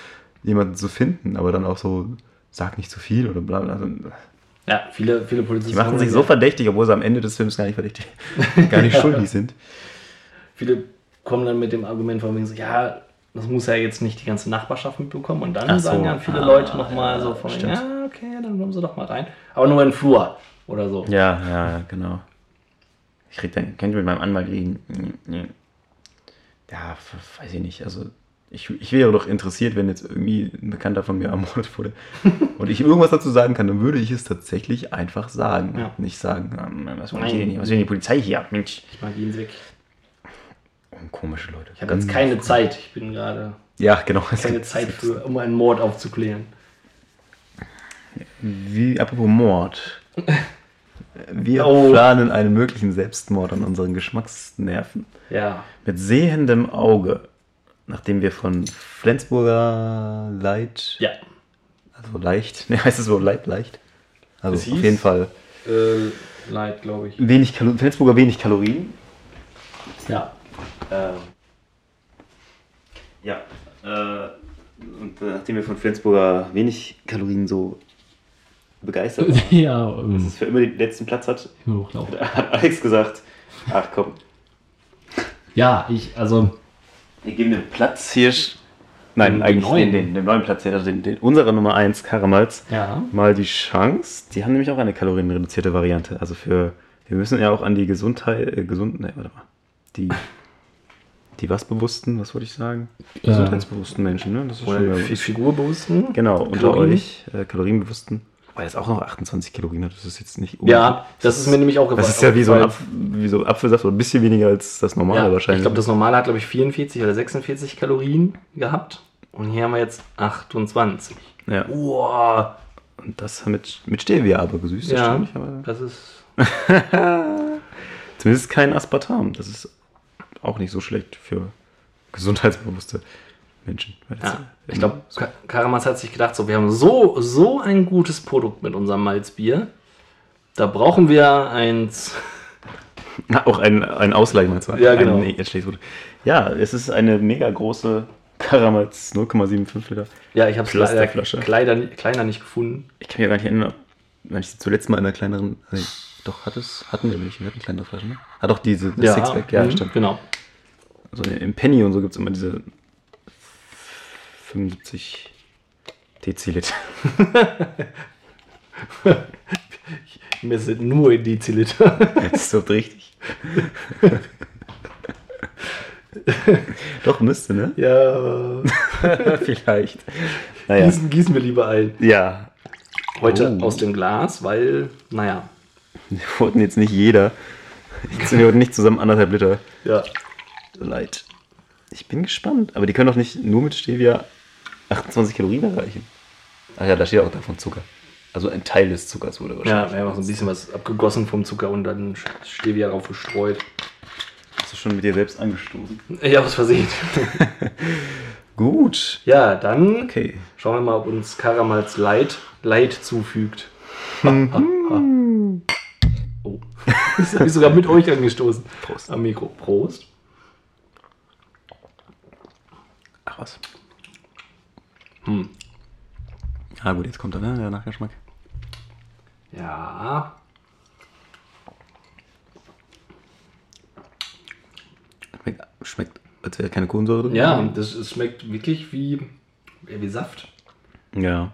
jemanden zu finden, aber dann auch so, sag nicht zu viel oder bla bla. Also, ja viele, viele Polizisten die machen sich so verdächtig, obwohl sie am Ende des Films gar nicht verdächtig, gar nicht schuldig sind. Viele kommen dann mit dem Argument von wegen so, ja, das muss ja jetzt nicht die ganze Nachbarschaft mitbekommen. Und dann Ach so. sagen dann viele Ah, Leute nochmal ja, so von, stimmt. ja, okay, dann kommen sie doch mal rein. Aber nur in den Flur oder so. Ja, ja, genau. Ich rede dann, könnte mit meinem Anwalt reden. Ja, weiß ich nicht. Also, ich, ich wäre doch interessiert, wenn jetzt irgendwie ein Bekannter von mir ermordet wurde und ich irgendwas dazu sagen kann, dann würde ich es tatsächlich einfach sagen. Ja. Nicht sagen, ähm, was wollen Nein. die denn hier? Was will denn die Polizei hier? Mensch. Ich mag ihn weg. Oh, komische Leute. Ich habe jetzt keine Zeit. Ich bin gerade Ja, genau. keine Zeit für, um einen Mord aufzuklären. Wie, apropos Mord. Wir Oh. planen einen möglichen Selbstmord an unseren Geschmacksnerven. Ja. Mit sehendem Auge, nachdem wir von Flensburger Light, Ja. also leicht, ne, heißt es so Light, leicht? Also Es auf hieß- jeden Fall Äh, leid, glaube ich. wenig Flensburger wenig Kalorien. Ja. Ähm, ja, äh, und äh, nachdem wir von Flensburger wenig Kalorien so begeistert waren, ja, dass ähm, es für immer den letzten Platz hat, hat Alex gesagt, ach komm, Ja, ich, also, wir geben den Platz hier, nein, Den eigentlich neuen. den, den, den neuen Platz hier, also den, den, unserer Nummer 1, Karamals, ja. mal die Chance, die haben nämlich auch eine kalorienreduzierte Variante, also für, wir müssen ja auch an die Gesundheit, äh, gesund, ne, warte mal, die, die was bewussten, was wollte ich sagen? Gesundheitsbewussten Menschen, ne? Das ist Oder schon Fi- Figurbewussten. Genau, unter Kalorien. euch, äh, kalorienbewussten, weil es auch noch 28 Kalorien hat, das ist jetzt nicht Ja, das ist mir nämlich auch Das ist ja wie so, ein. Apf wie so Apfelsaft oder ein bisschen weniger als das normale Ja, wahrscheinlich. Ich glaube, das normale hat, glaube ich, 44 oder 46 Kalorien gehabt. Und hier haben wir jetzt 28. ja. Boah. Und das mit, mit Stevia aber gesüßt. das Ja, aber das ist. zumindest kein Aspartam. Das ist auch nicht so schlecht für gesundheitsbewusste Menschen. Ja, ich glaube, Karamas hat sich gedacht, so, wir haben so, so ein gutes Produkt mit unserem Malzbier. Da brauchen wir eins. Na, auch ein, ein Ausleih meinst du? Ja, genau. Ein, gut. Ja, es ist eine mega große Karamals 0,75 Liter. Ja, ich habe es leider kleiner, kleiner nicht gefunden. Ich kann mich gar nicht erinnern, wenn ich sie zuletzt mal in einer kleineren. Nee, doch, hat es, hatten wir welche, wir hatten kleinere Flaschen, ne? Ah, doch, diese das Sixpack, ja, mhm, stimmt. Genau. Also im Penny und so gibt es immer diese 75 Deziliter. Wir sind nur in Deziliter. Das ist doch richtig. doch, müsste, ne? ja. Vielleicht. Naja. Gießen, gießen wir lieber ein. Ja. Heute Oh. aus dem Glas, weil, naja. Wir wollten jetzt nicht jeder. Jetzt sind wir heute nicht zusammen anderthalb Liter. Ja. Leid. Ich bin gespannt. Aber die können doch nicht nur mit Stevia 28 Kalorien erreichen. Ach ja, da steht auch davon Zucker. Also ein Teil des Zuckers wurde Ja, wahrscheinlich. wir haben auch so ein bisschen was abgegossen vom Zucker und dann Stevia drauf gestreut. Hast du schon mit dir selbst angestoßen? Ja, aus Versehen. Gut. Ja, dann Okay. schauen wir mal, ob uns Karamals Leid, Leid zufügt. oh. Das habe ich sogar mit euch angestoßen. Prost. Am Mikro. Prost. Ach was. Hm. Ah gut, jetzt kommt er, ne? Der Nachgeschmack. Ja. Schmeckt, schmeckt als wäre keine Kohlensäure drin. Ja, das, es schmeckt wirklich wie, wie Saft. Ja.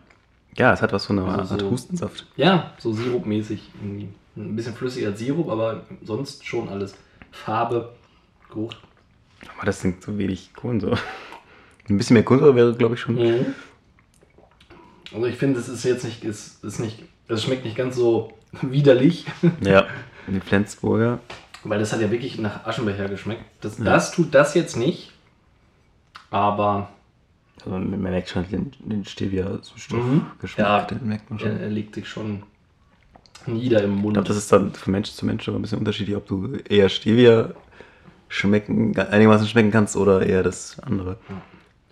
Ja, es hat was von einer Also Art so- Hustensaft. Ja, so sirupmäßig. irgendwie. Ein bisschen flüssiger Sirup, aber sonst schon alles. Farbe, Geruch. Aber das sind so wenig Kohlensäure. Ein bisschen mehr Kohlensäure wäre, glaube ich, schon. Mhm. Also ich finde, es ist jetzt nicht, es ist nicht, es schmeckt nicht ganz so widerlich, Ja. Die Flensburger. weil das hat ja wirklich nach Aschenbecher geschmeckt. Das, das tut das jetzt nicht, aber Also man merkt schon den, den Stevia-Stoff Mhm. Ja. den merkt man schon. er, er legt sich schon nieder im Ich Mund. glaube, das ist dann von Mensch zu Mensch aber ein bisschen unterschiedlich, ob du eher Stevia schmecken, einigermaßen schmecken kannst oder eher das andere.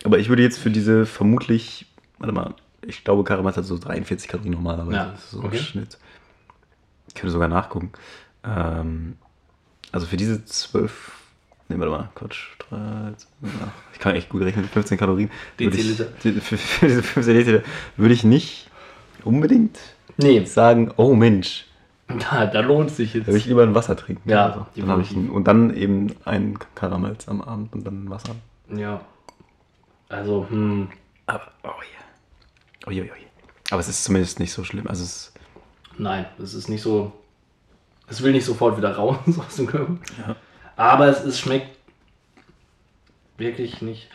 Aber ich würde jetzt für diese vermutlich, warte mal, ich glaube, Karamas hat so 43 Kalorien normalerweise. Ja, Das ist so okay. Schnitt. Ich könnte sogar nachgucken. Ähm, also für diese 12, ne, warte mal, Quatsch, 13, ach, ich kann echt gut rechnen, 15 Kalorien. ich- Deziliter. die- Für, für diese 15 Deziliter würde ich nicht unbedingt nee, sagen, oh Mensch, da, da lohnt sich jetzt. da würde ich lieber ein Wasser trinken. Ja, Also, dann habe ich, ein- und dann eben ein Karamals am Abend und dann Wasser. Ja. Also, hm, Aber, oh ja. Ui, ui, ui. Aber es ist zumindest nicht so schlimm. Also es nein, es ist nicht so, es will nicht sofort wieder raus aus dem Körper. Ja. Aber es, es schmeckt wirklich nicht.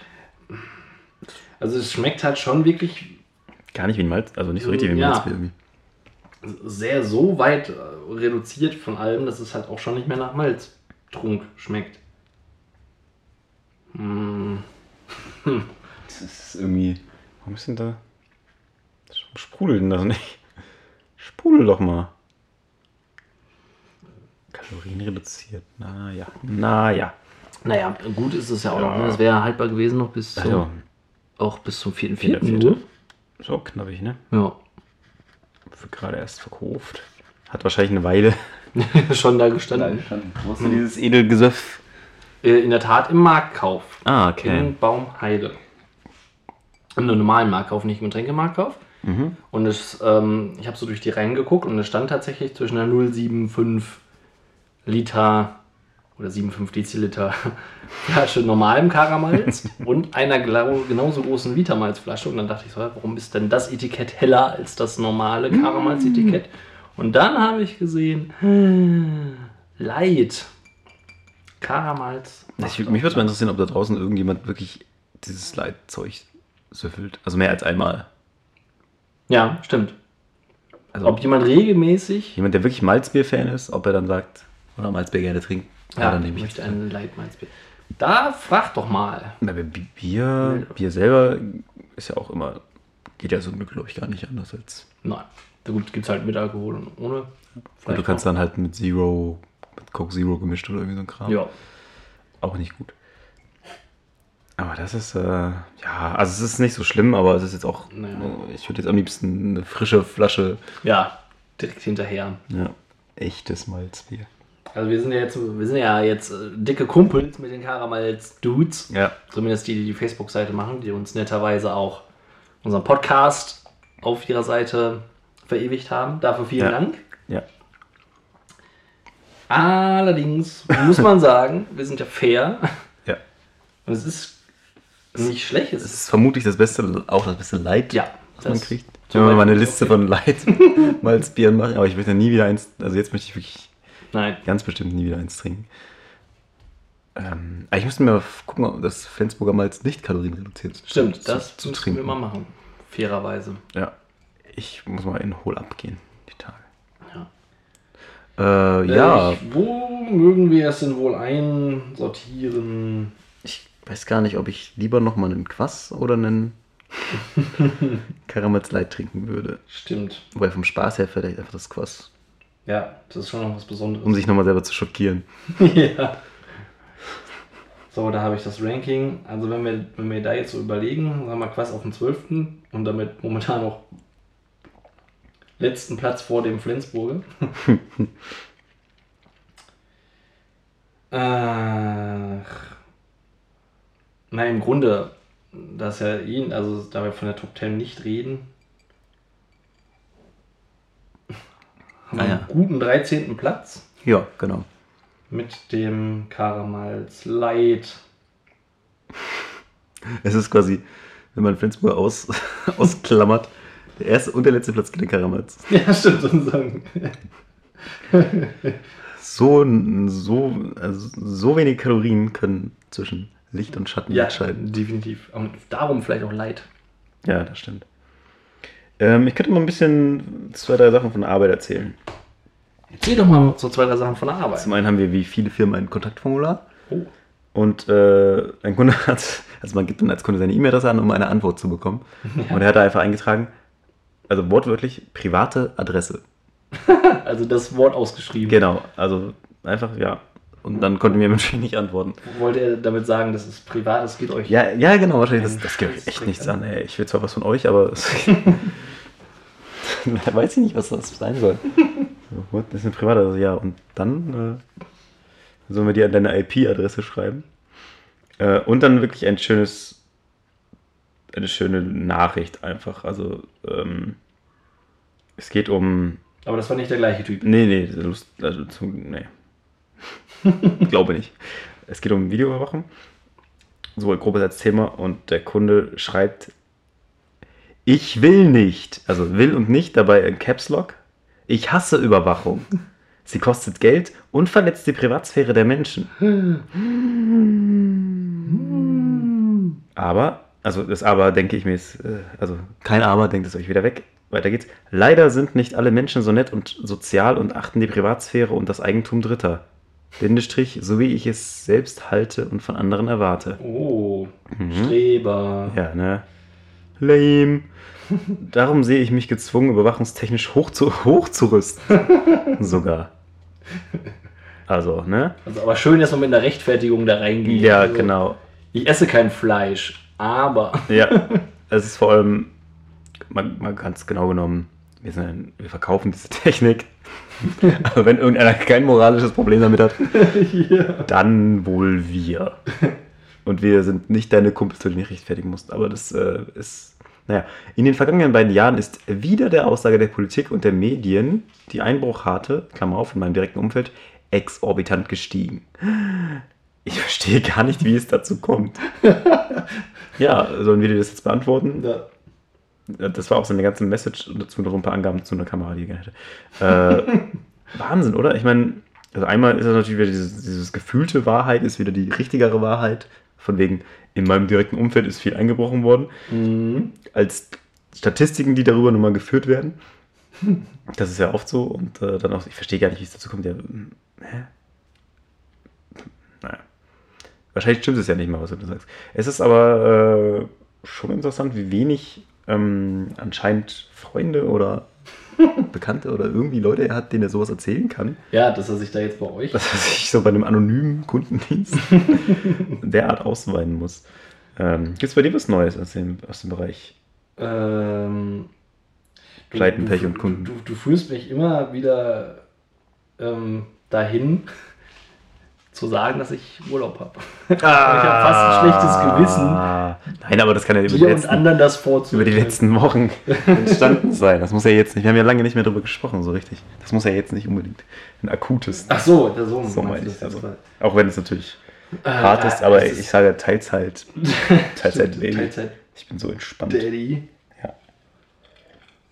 Also es schmeckt halt schon wirklich gar nicht wie ein Malz, also nicht so richtig wie ein Ja. Irgendwie. Sehr so weit äh, reduziert von allem, dass es halt auch schon nicht mehr nach Malztrunk schmeckt. Hm, Das ist irgendwie. Warum ist denn da. Warum sprudelt denn das nicht? Sprudel doch mal. Kalorien reduziert. Naja. Naja. naja, gut ist es ja auch Ja. noch. Ne? Das wäre haltbar gewesen noch bis, zum, Also, auch bis zum 4.4. Vierter, nur. Vierter. so knappig, ne? Ja. Für gerade erst verkauft. Hat wahrscheinlich eine Weile. schon da gestanden. Wo ist denn dieses Edelgesöff? Äh, In der Tat im Marktkauf. Ah, okay. In Baumheide. Im normalen Marktkauf, nicht im Getränkemarktkauf. Und es, ähm, ich habe so durch die Reihen geguckt und es stand tatsächlich zwischen einer 0,75 Liter oder 7,5 Deziliter Flasche normalem Karamalz und einer genauso großen Vitamalzflasche. Und dann dachte ich so, warum ist denn das Etikett heller als das normale Karamalz-Etikett? Und dann habe ich gesehen, Light. Karamalz. Ich, mich würde mal interessieren, ob da draußen irgendjemand wirklich dieses Leitzeug süffelt. Also mehr als einmal. Ja, stimmt. Also Ob jemand regelmäßig jemand, der wirklich Malzbier-Fan ist, ob er dann sagt, oder Malzbier gerne trinkt. Ja, dann nehme ich möchte ein Leitmalzbier. Da frag doch mal. Na, Bier, Bier selber ist ja auch immer, geht ja so glaube ich gar nicht anders als. Nein. Gut, gibt es halt mit Alkohol und ohne. Und du kannst noch. dann halt mit Zero, mit Coke Zero gemischt oder irgendwie so ein Kram. Ja. Auch nicht gut. Aber das ist, äh, ja, also es ist nicht so schlimm, aber es ist jetzt auch, Naja. äh, ich würde jetzt am liebsten eine frische Flasche, Ja, direkt hinterher. ja, echtes Malzbier. Also wir sind ja jetzt, wir sind ja jetzt äh, dicke Kumpels mit den Karamals-Dudes. Ja, Zumindest die, die die Facebook-Seite machen, die uns netterweise auch unseren Podcast auf ihrer Seite verewigt haben. Dafür vielen Ja. Dank. ja. Allerdings muss man sagen, wir sind ja fair. Ja. Und es ist nicht schlecht. Es Es ist, ist vermutlich das beste, auch das beste Leid, ja, was man kriegt. Wenn wir mal eine Liste von Leid Malzbieren machen, aber ich möchte nie wieder eins, also jetzt möchte ich wirklich Nein, ganz bestimmt nie wieder eins trinken. Ähm, ich müsste mir gucken, ob das Flensburger Malz nicht kalorienreduziert ist. stimmt. zu, Das zu müssen trinken. wir mal machen. Fairerweise. Ja. Ich muss mal in Hol abgehen, die Tage. Ja. Äh, ja, Ich, wo mögen wir es denn wohl einsortieren? ich weiß gar nicht, ob ich lieber nochmal einen Quass oder einen Karamals Light trinken würde. Stimmt. Wobei vom Spaß her vielleicht einfach das Quass, Ja, das ist schon noch was Besonderes. um sich nochmal selber zu schockieren. ja. So, da habe ich das Ranking. Also wenn wir, wenn wir da jetzt so überlegen, haben wir Quass auf dem 12. und damit momentan noch letzten Platz vor dem Flensburger. Ach. Na, im Grunde, das ja ihn, also da wir von der Top 10 nicht reden, haben wir Ah ja. einen guten 13. Platz Ja, genau. mit dem Karamals Light. Es ist quasi, wenn man Flensburg aus, ausklammert, der erste und der letzte Platz geht in Karamals. Ja, stimmt, sozusagen. So, so, also so wenig Kalorien können zwischen Licht und Schatten Ja, entscheiden. definitiv. Und darum vielleicht auch Light. Ja, das stimmt. Ähm, ich könnte mal ein bisschen zwei, drei Sachen von der Arbeit erzählen. Erzähl doch mal so zwei, drei Sachen von der Arbeit. Zum einen haben wir wie viele Firmen ein Kontaktformular. Oh. Und äh, ein Kunde hat, also man gibt dann als Kunde seine E-Mail-Adresse an, um eine Antwort zu bekommen. Und er hat da einfach eingetragen, also wortwörtlich private Adresse. Also das Wort ausgeschrieben. Genau, also einfach, ja. Und dann konnte mir Mensch nicht antworten. Wollte er damit sagen, das ist privat, es geht euch. Ja, ja, genau, wahrscheinlich. Das, das geht euch echt nichts an. an. Ey. Ich will zwar was von euch, aber es- weiß ich nicht, was das sein soll. So? Das ist eine private Adresse, ja. Und dann äh, sollen wir dir an deine IP-Adresse schreiben. Äh, und dann wirklich ein schönes, eine schöne Nachricht einfach. Also ähm, es geht um Aber das war nicht der gleiche Typ. Nee, nee, Lust, also zu, nee. Glaube nicht. Es geht um Videoüberwachung. So grob als Thema und der Kunde schreibt, ich will nicht, also will und nicht, dabei in Caps Lock. Ich hasse Überwachung. Sie kostet Geld und verletzt die Privatsphäre der Menschen. Aber, also das Aber denke ich mir ist, äh, also kein Aber, denkt es euch wieder weg. Weiter geht's. Leider sind nicht alle Menschen so nett und sozial und achten die Privatsphäre und das Eigentum Dritter. Bindestrich, so wie ich es selbst halte und von anderen erwarte. Oh, Streber. Ja, ne? Lame. Darum sehe ich mich gezwungen, überwachungstechnisch hoch zu, hochzurüsten. Sogar. Also, ne? Also aber schön, dass man mit einer Rechtfertigung da reingeht. Ja, also, genau. Ich esse kein Fleisch, aber. Ja, es ist vor allem, man, man ganz genau genommen, wir, sind wir verkaufen diese Technik. Aber wenn irgendeiner kein moralisches Problem damit hat, dann wohl wir. Und wir sind nicht deine Kumpels, die du nicht rechtfertigen musst. Aber das äh, ist, naja, in den vergangenen beiden Jahren ist wieder der Aussage der Politik und der Medien die Einbruchrate, Klammer auf, in meinem direkten Umfeld, exorbitant gestiegen. Ich verstehe gar nicht, wie es dazu kommt. Ja, sollen wir dir das jetzt beantworten? Ja. Das war auch seine ganze Message und dazu noch ein paar Angaben zu einer Kamera, die er gerne hätte. Äh, Wahnsinn, oder? Ich meine, also einmal ist es natürlich wieder dieses, dieses gefühlte Wahrheit, ist wieder die richtigere Wahrheit. Von wegen, in meinem direkten Umfeld ist viel eingebrochen worden. Mhm. Als Statistiken, die darüber nochmal geführt werden. Das ist ja oft so. Und äh, dann auch, ich verstehe gar nicht, wie es dazu kommt. Ja, hm, hä? Naja. Wahrscheinlich stimmt es ja nicht mal, was du da sagst. Es ist aber äh, schon interessant, wie wenig ähm, anscheinend Freunde oder Bekannte oder irgendwie Leute hat, denen er sowas erzählen kann, ja, dass er sich da jetzt bei euch. dass er sich so bei einem anonymen Kundendienst derart ausweinen muss. Ähm, Gibt es bei dir was Neues aus dem, aus dem Bereich? Ähm, du- Pleiten, du- Pech und Kunden. Du, du führst mich immer wieder ähm, dahin, zu sagen, dass ich Urlaub habe. ich habe fast ein schlechtes Gewissen, Ah. Nein, aber das kann ja über die, letzten, anderen das über die letzten Wochen entstanden sein. Das muss ja jetzt nicht. Wir haben ja lange nicht mehr darüber gesprochen, so richtig. Das muss ja jetzt nicht unbedingt ein akutes. Ach so, der Sohn. so meine ich. Also, auch wenn es natürlich Äh, hart ist, äh, aber ist- ich sage Teilzeit. Teilzeit Baby. Teilzeit Ich bin so entspannt. Daddy. Ja.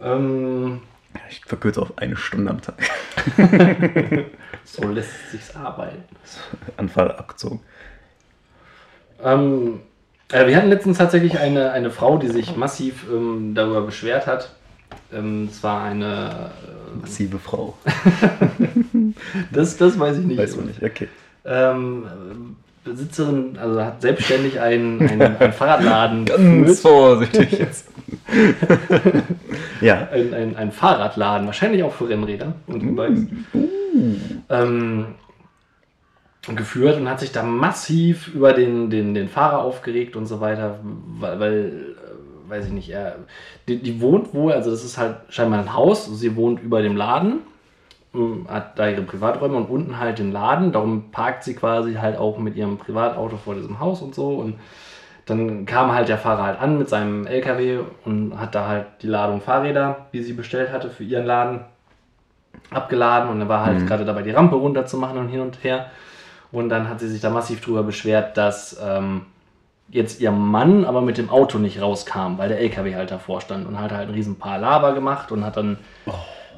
Ähm, Ich verkürze auf eine Stunde am Tag. so lässt es sich arbeiten. Anfall abgezogen. Ähm, äh, wir hatten letztens tatsächlich eine, eine Frau, die sich massiv ähm, darüber beschwert hat. Ähm, es war eine. Massive Frau. Äh, das, das weiß ich nicht. Weiß man nicht. Okay. Ähm, äh, Besitzerin, also hat selbstständig einen, einen, einen Fahrradladen Ganz vorsichtig jetzt. ja. Ein, ein, ein Fahrradladen, wahrscheinlich auch für Rennräder und E-Bikes. Ähm, geführt und hat sich da massiv über den, den, den Fahrer aufgeregt und so weiter, weil, weil äh, weiß ich nicht, er, die, die wohnt wohl, also das ist halt scheinbar ein Haus, sie wohnt über dem Laden, hat da ihre Privaträume und unten halt den Laden, darum parkt sie quasi halt auch mit ihrem Privatauto vor diesem Haus und so. Und dann kam halt der Fahrer halt an mit seinem LKW und hat da halt die Ladung Fahrräder, die sie bestellt hatte für ihren Laden, abgeladen. Und er war halt gerade dabei, die Rampe runterzumachen und hin und her. Und dann hat sie sich da massiv drüber beschwert, dass ähm, jetzt ihr Mann aber mit dem Auto nicht rauskam, weil der LKW halt davor stand und hat halt ein riesen Palaver gemacht und hat dann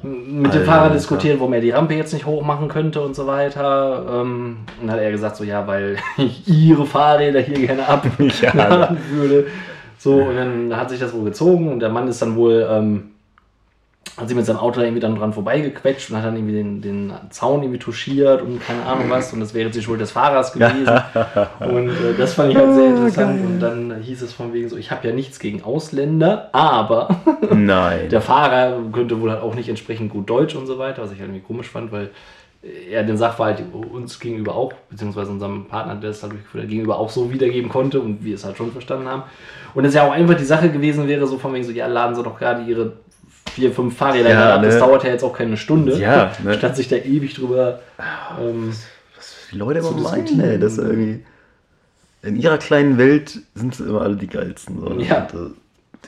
mit dem Alter. Fahrer diskutiert, warum er die Rampe jetzt nicht hoch machen könnte und so weiter. Ähm, und dann hat er gesagt, so ja, weil ich ihre Fahrräder hier gerne abladen würde. So, und dann hat sich das wohl gezogen und der Mann ist dann wohl, ähm, hat sich mit seinem Auto irgendwie dann dran vorbeigequetscht und hat dann irgendwie den, den Zaun irgendwie touchiert und keine Ahnung was und das wäre jetzt die Schuld des Fahrers gewesen. und äh, das fand ich halt sehr interessant und dann hieß es von wegen so, ich habe ja nichts gegen Ausländer, aber Nein. der Fahrer könnte wohl halt auch nicht entsprechend gut Deutsch und so weiter, was ich halt irgendwie komisch fand, weil er den Sachverhalt uns gegenüber auch, beziehungsweise unserem Partner, der es halt durchgeführt hat, gegenüber auch so wiedergeben konnte und wir es halt schon verstanden haben. Und es ja auch einfach die Sache gewesen wäre, so von wegen so, ja, laden sie doch gerade ihre vier, fünf Fahrräder Ja, ab, das ne? dauert ja jetzt auch keine Stunde. Ja, ne? Statt sich da ewig drüber. Ähm, Was die Leute immer meinen, ey, dass irgendwie in ihrer kleinen Welt sind sie immer alle die geilsten. So. Ja. Und, äh,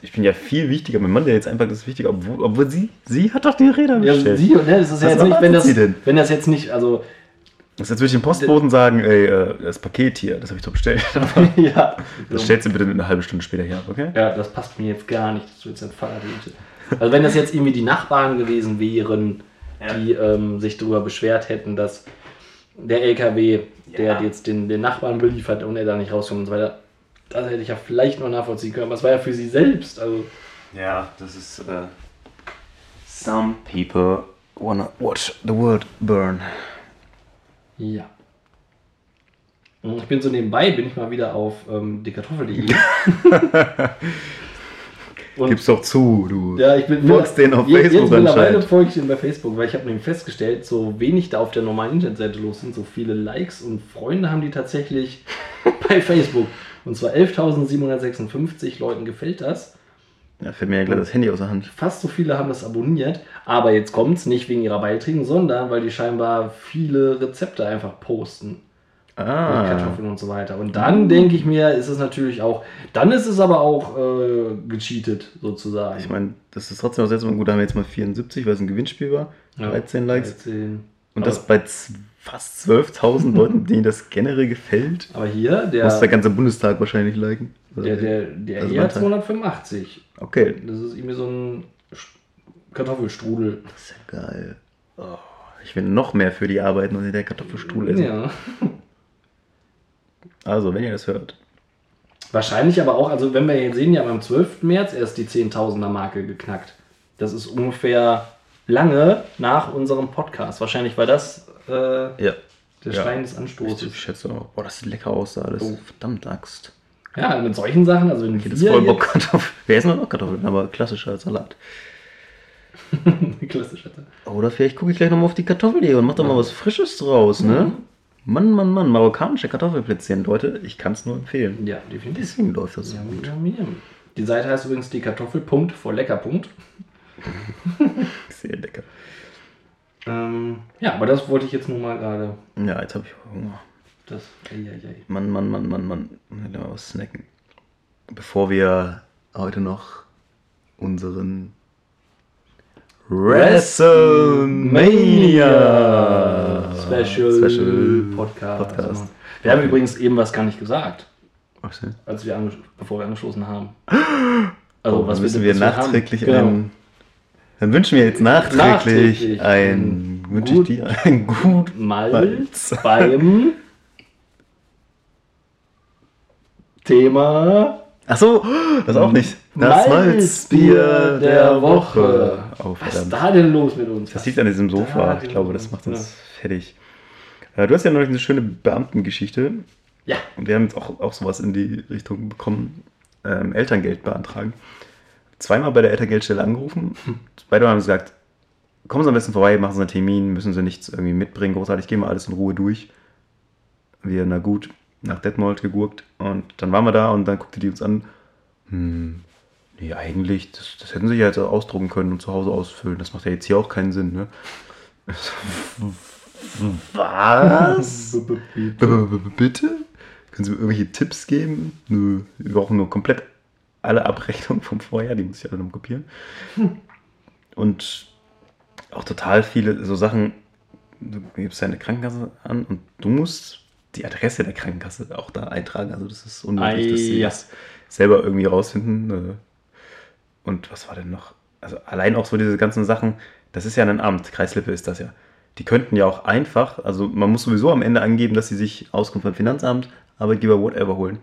ich bin ja viel wichtiger. Mein Mann, der jetzt einfach das ist wichtiger, obwohl, obwohl sie, sie hat doch die Räder ja, bestellt. sie, ne, das ist ja Was jetzt nicht, wenn das, wenn das jetzt nicht, also, Das jetzt würde ich dem Postboten sagen, ey, äh, das Paket hier, das habe ich doch bestellt. ja. Das stellst du bitte eine halbe Stunde später hier ab, okay? Ja, das passt mir jetzt gar nicht, dass du jetzt ein Fahrrad. Also wenn das jetzt irgendwie die Nachbarn gewesen wären, die ähm, sich darüber beschwert hätten, dass der LKW, der Ja. jetzt den, den Nachbarn beliefert und er da nicht rauskommt und so weiter, das hätte ich ja vielleicht noch nachvollziehen können, aber es war ja für sie selbst. Also, Ja, das ist. Äh, some people wanna watch the world burn. ja. Und Ich bin so nebenbei, bin ich mal wieder auf ähm, diekartoffel.de. Und- Gib's doch zu, du. Ja, ich bin Folgst denen auf je- Facebook Jetzt mittlerweile folge ich denen bei Facebook, weil ich habe nämlich festgestellt, so wenig da auf der normalen Internetseite los sind, so viele Likes und Freunde haben die tatsächlich bei Facebook. Und zwar 11.756 Leuten gefällt das. Ja, fällt mir ja gleich das Handy aus der Hand. Fast so viele haben das abonniert. Aber jetzt kommt es nicht wegen ihrer Beiträge, sondern weil die scheinbar viele Rezepte einfach posten. Mit Ah. Kartoffeln und so weiter. Und dann denke ich mir, ist es natürlich auch, dann ist es aber auch äh, gecheatet sozusagen. Ich meine, das ist trotzdem auch seltsam. Gut, da haben wir jetzt mal 74, weil es ein Gewinnspiel war. Ja, 13 Likes. 13. Und Aber- das bei fast 12.000 Leuten, denen das generell gefällt. Aber hier, der, Muss der ganze Bundestag wahrscheinlich liken. der, der, der Also hier hat Landtag. 285. Okay. Das ist irgendwie so ein Kartoffelstrudel. Das ist ja geil. Oh, ich will noch mehr für die arbeiten und der Kartoffelstuhl essen. Ja. Also, wenn ihr das hört. Wahrscheinlich aber auch, also wenn wir jetzt sehen, ja am 12. März erst die 10.000er Marke geknackt. Das ist ungefähr lange nach unserem Podcast. Wahrscheinlich war das äh, der Ja. Ja. Stein des Ich, Anstoßes. ich schätze auch. Boah, das sieht lecker aus da alles. Oh. Verdammt Axt. Ja, mit solchen Sachen, also wenn Das ist wir voll Bock Kartoffeln. Wir essen noch Kartoffeln, aber klassischer Salat. klassisch hatte. Oder vielleicht gucke ich gleich nochmal auf die Kartoffeljäger und mach da mal was Frisches draus, ne? Mann, Mann, Mann, marokkanische Kartoffelplätzchen, Leute, ich kann es nur empfehlen. Ja, definitiv. Deswegen läuft das so Ja, gut. ja. Die Seite heißt übrigens die Kartoffelpunkt vor Leckerpunkt. Sehr lecker. Ähm, ja, aber das wollte ich jetzt nur mal gerade. Ja, jetzt habe ich Hunger. Das. Eieiei. Mann, Mann, Mann, Mann, Mann. Ich will mal was snacken. Bevor wir heute noch unseren WrestleMania Special, Special Podcast. Podcast. Wir haben übrigens eben was gar nicht gesagt, denn? als wir bevor wir angeschlossen haben. Also Oh, was müssen wir nachträglich haben. Genau. ein. Dann wünschen wir jetzt nachträglich, Nachträglich ein. Wünsche ich gut- dir ein gut Malz. beim Thema Ach so, das auch nicht. Das Malzbier der Woche. Oh, Was ist da denn los mit uns? Das liegt an diesem Sofa. Da Ich glaube, das macht ja. uns fertig. Äh, Du hast ja noch eine schöne Beamtengeschichte. Ja, Und wir haben jetzt auch, auch sowas in die Richtung bekommen. Ähm, Elterngeld beantragen. Zweimal bei der Elterngeldstelle angerufen. Beide Mal haben gesagt, kommen Sie am besten vorbei, machen Sie einen Termin, müssen Sie nichts irgendwie mitbringen, großartig, gehen wir alles in Ruhe durch. Wir, na gut, nach Detmold gegurkt. Und dann waren wir da und dann guckte die uns an. Hm, nee, eigentlich, das, das hätten Sie ja jetzt ausdrucken können und zu Hause ausfüllen. Das macht ja jetzt hier auch keinen Sinn, ne? Was? Bitte? Können Sie mir irgendwelche Tipps geben? Nö, wir brauchen nur komplett alle Abrechnungen vom Vorjahr, die muss ich alle noch kopieren. Und auch total viele so Sachen, du gibst deine Krankenkasse an und du musst die Adresse der Krankenkasse auch da eintragen. Also das ist unmöglich, dass sie Ei, ja. das selber irgendwie rausfinden. äh. Und was war denn noch? Also allein auch so diese ganzen Sachen, das ist ja ein Amt, Kreislippe ist das ja. Die könnten ja auch einfach, also man muss sowieso am Ende angeben, dass sie sich Auskunft beim Finanzamt, Arbeitgeber, whatever holen.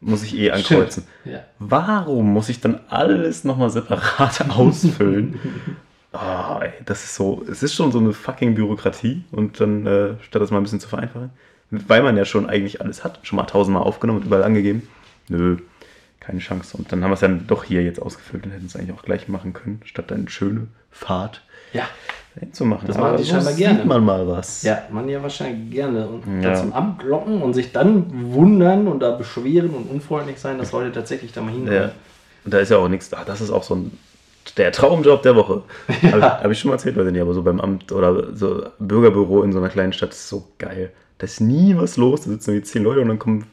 Muss ich eh ankreuzen. ja. Warum muss ich dann alles nochmal separat ausfüllen? Oh, ey, das ist so, es ist schon so eine fucking Bürokratie und dann, äh, statt das mal ein bisschen zu vereinfachen, weil man ja schon eigentlich alles hat, schon mal tausendmal aufgenommen und überall angegeben. Nö, keine Chance. Und dann haben wir es dann doch hier jetzt ausgefüllt und hätten es eigentlich auch gleich machen können, statt eine schöne Fahrt Ja, dahin zu machen. Das machen die so scheinbar sieht gerne. man mal was. ja, man ja wahrscheinlich gerne. Und Ja. dann zum Amt locken und sich dann wundern und da beschweren und unfreundlich sein, dass Leute tatsächlich da mal hinkommen. Ja. Und da ist ja auch nichts, ah, das ist auch so ein, der Traumjob der Woche. Habe ich, hab ich schon mal erzählt, weiß ich nicht, aber so beim Amt oder so Bürgerbüro in so einer kleinen Stadt ist so geil. Da ist nie was los, da sitzen irgendwie zehn Leute und dann kommen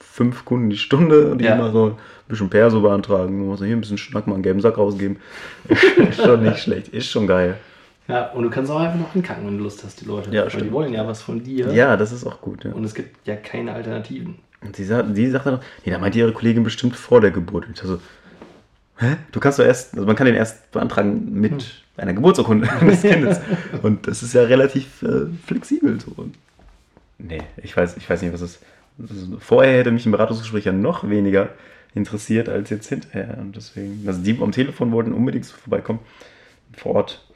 fünf Kunden die Stunde und die Ja. immer so ein bisschen Perso beantragen, muss hier ein bisschen Schnack mal einen gelben Sack rausgeben. ist schon nicht schlecht, ist schon geil. Ja, und du kannst auch einfach noch hinkacken, wenn du Lust hast, die Leute. Ja, Weil stimmt. die wollen ja was von dir. Ja, das ist auch gut. Ja. Und es gibt ja keine Alternativen. Und sie, sa- sie sagte noch, nee, da meinte ihre Kollegin bestimmt vor der Geburt. Und ich so, hä? Du kannst doch erst, also man kann den erst beantragen mit Hm. einer Geburtsurkunde des Kindes. Und das ist ja relativ äh, flexibel so. Nee, ich weiß, ich weiß nicht, was es also Vorher hätte mich ein Beratungsgespräch ja noch weniger interessiert als jetzt hinterher. Und deswegen, also die am Telefon wollten unbedingt so vorbeikommen. Vor Ort.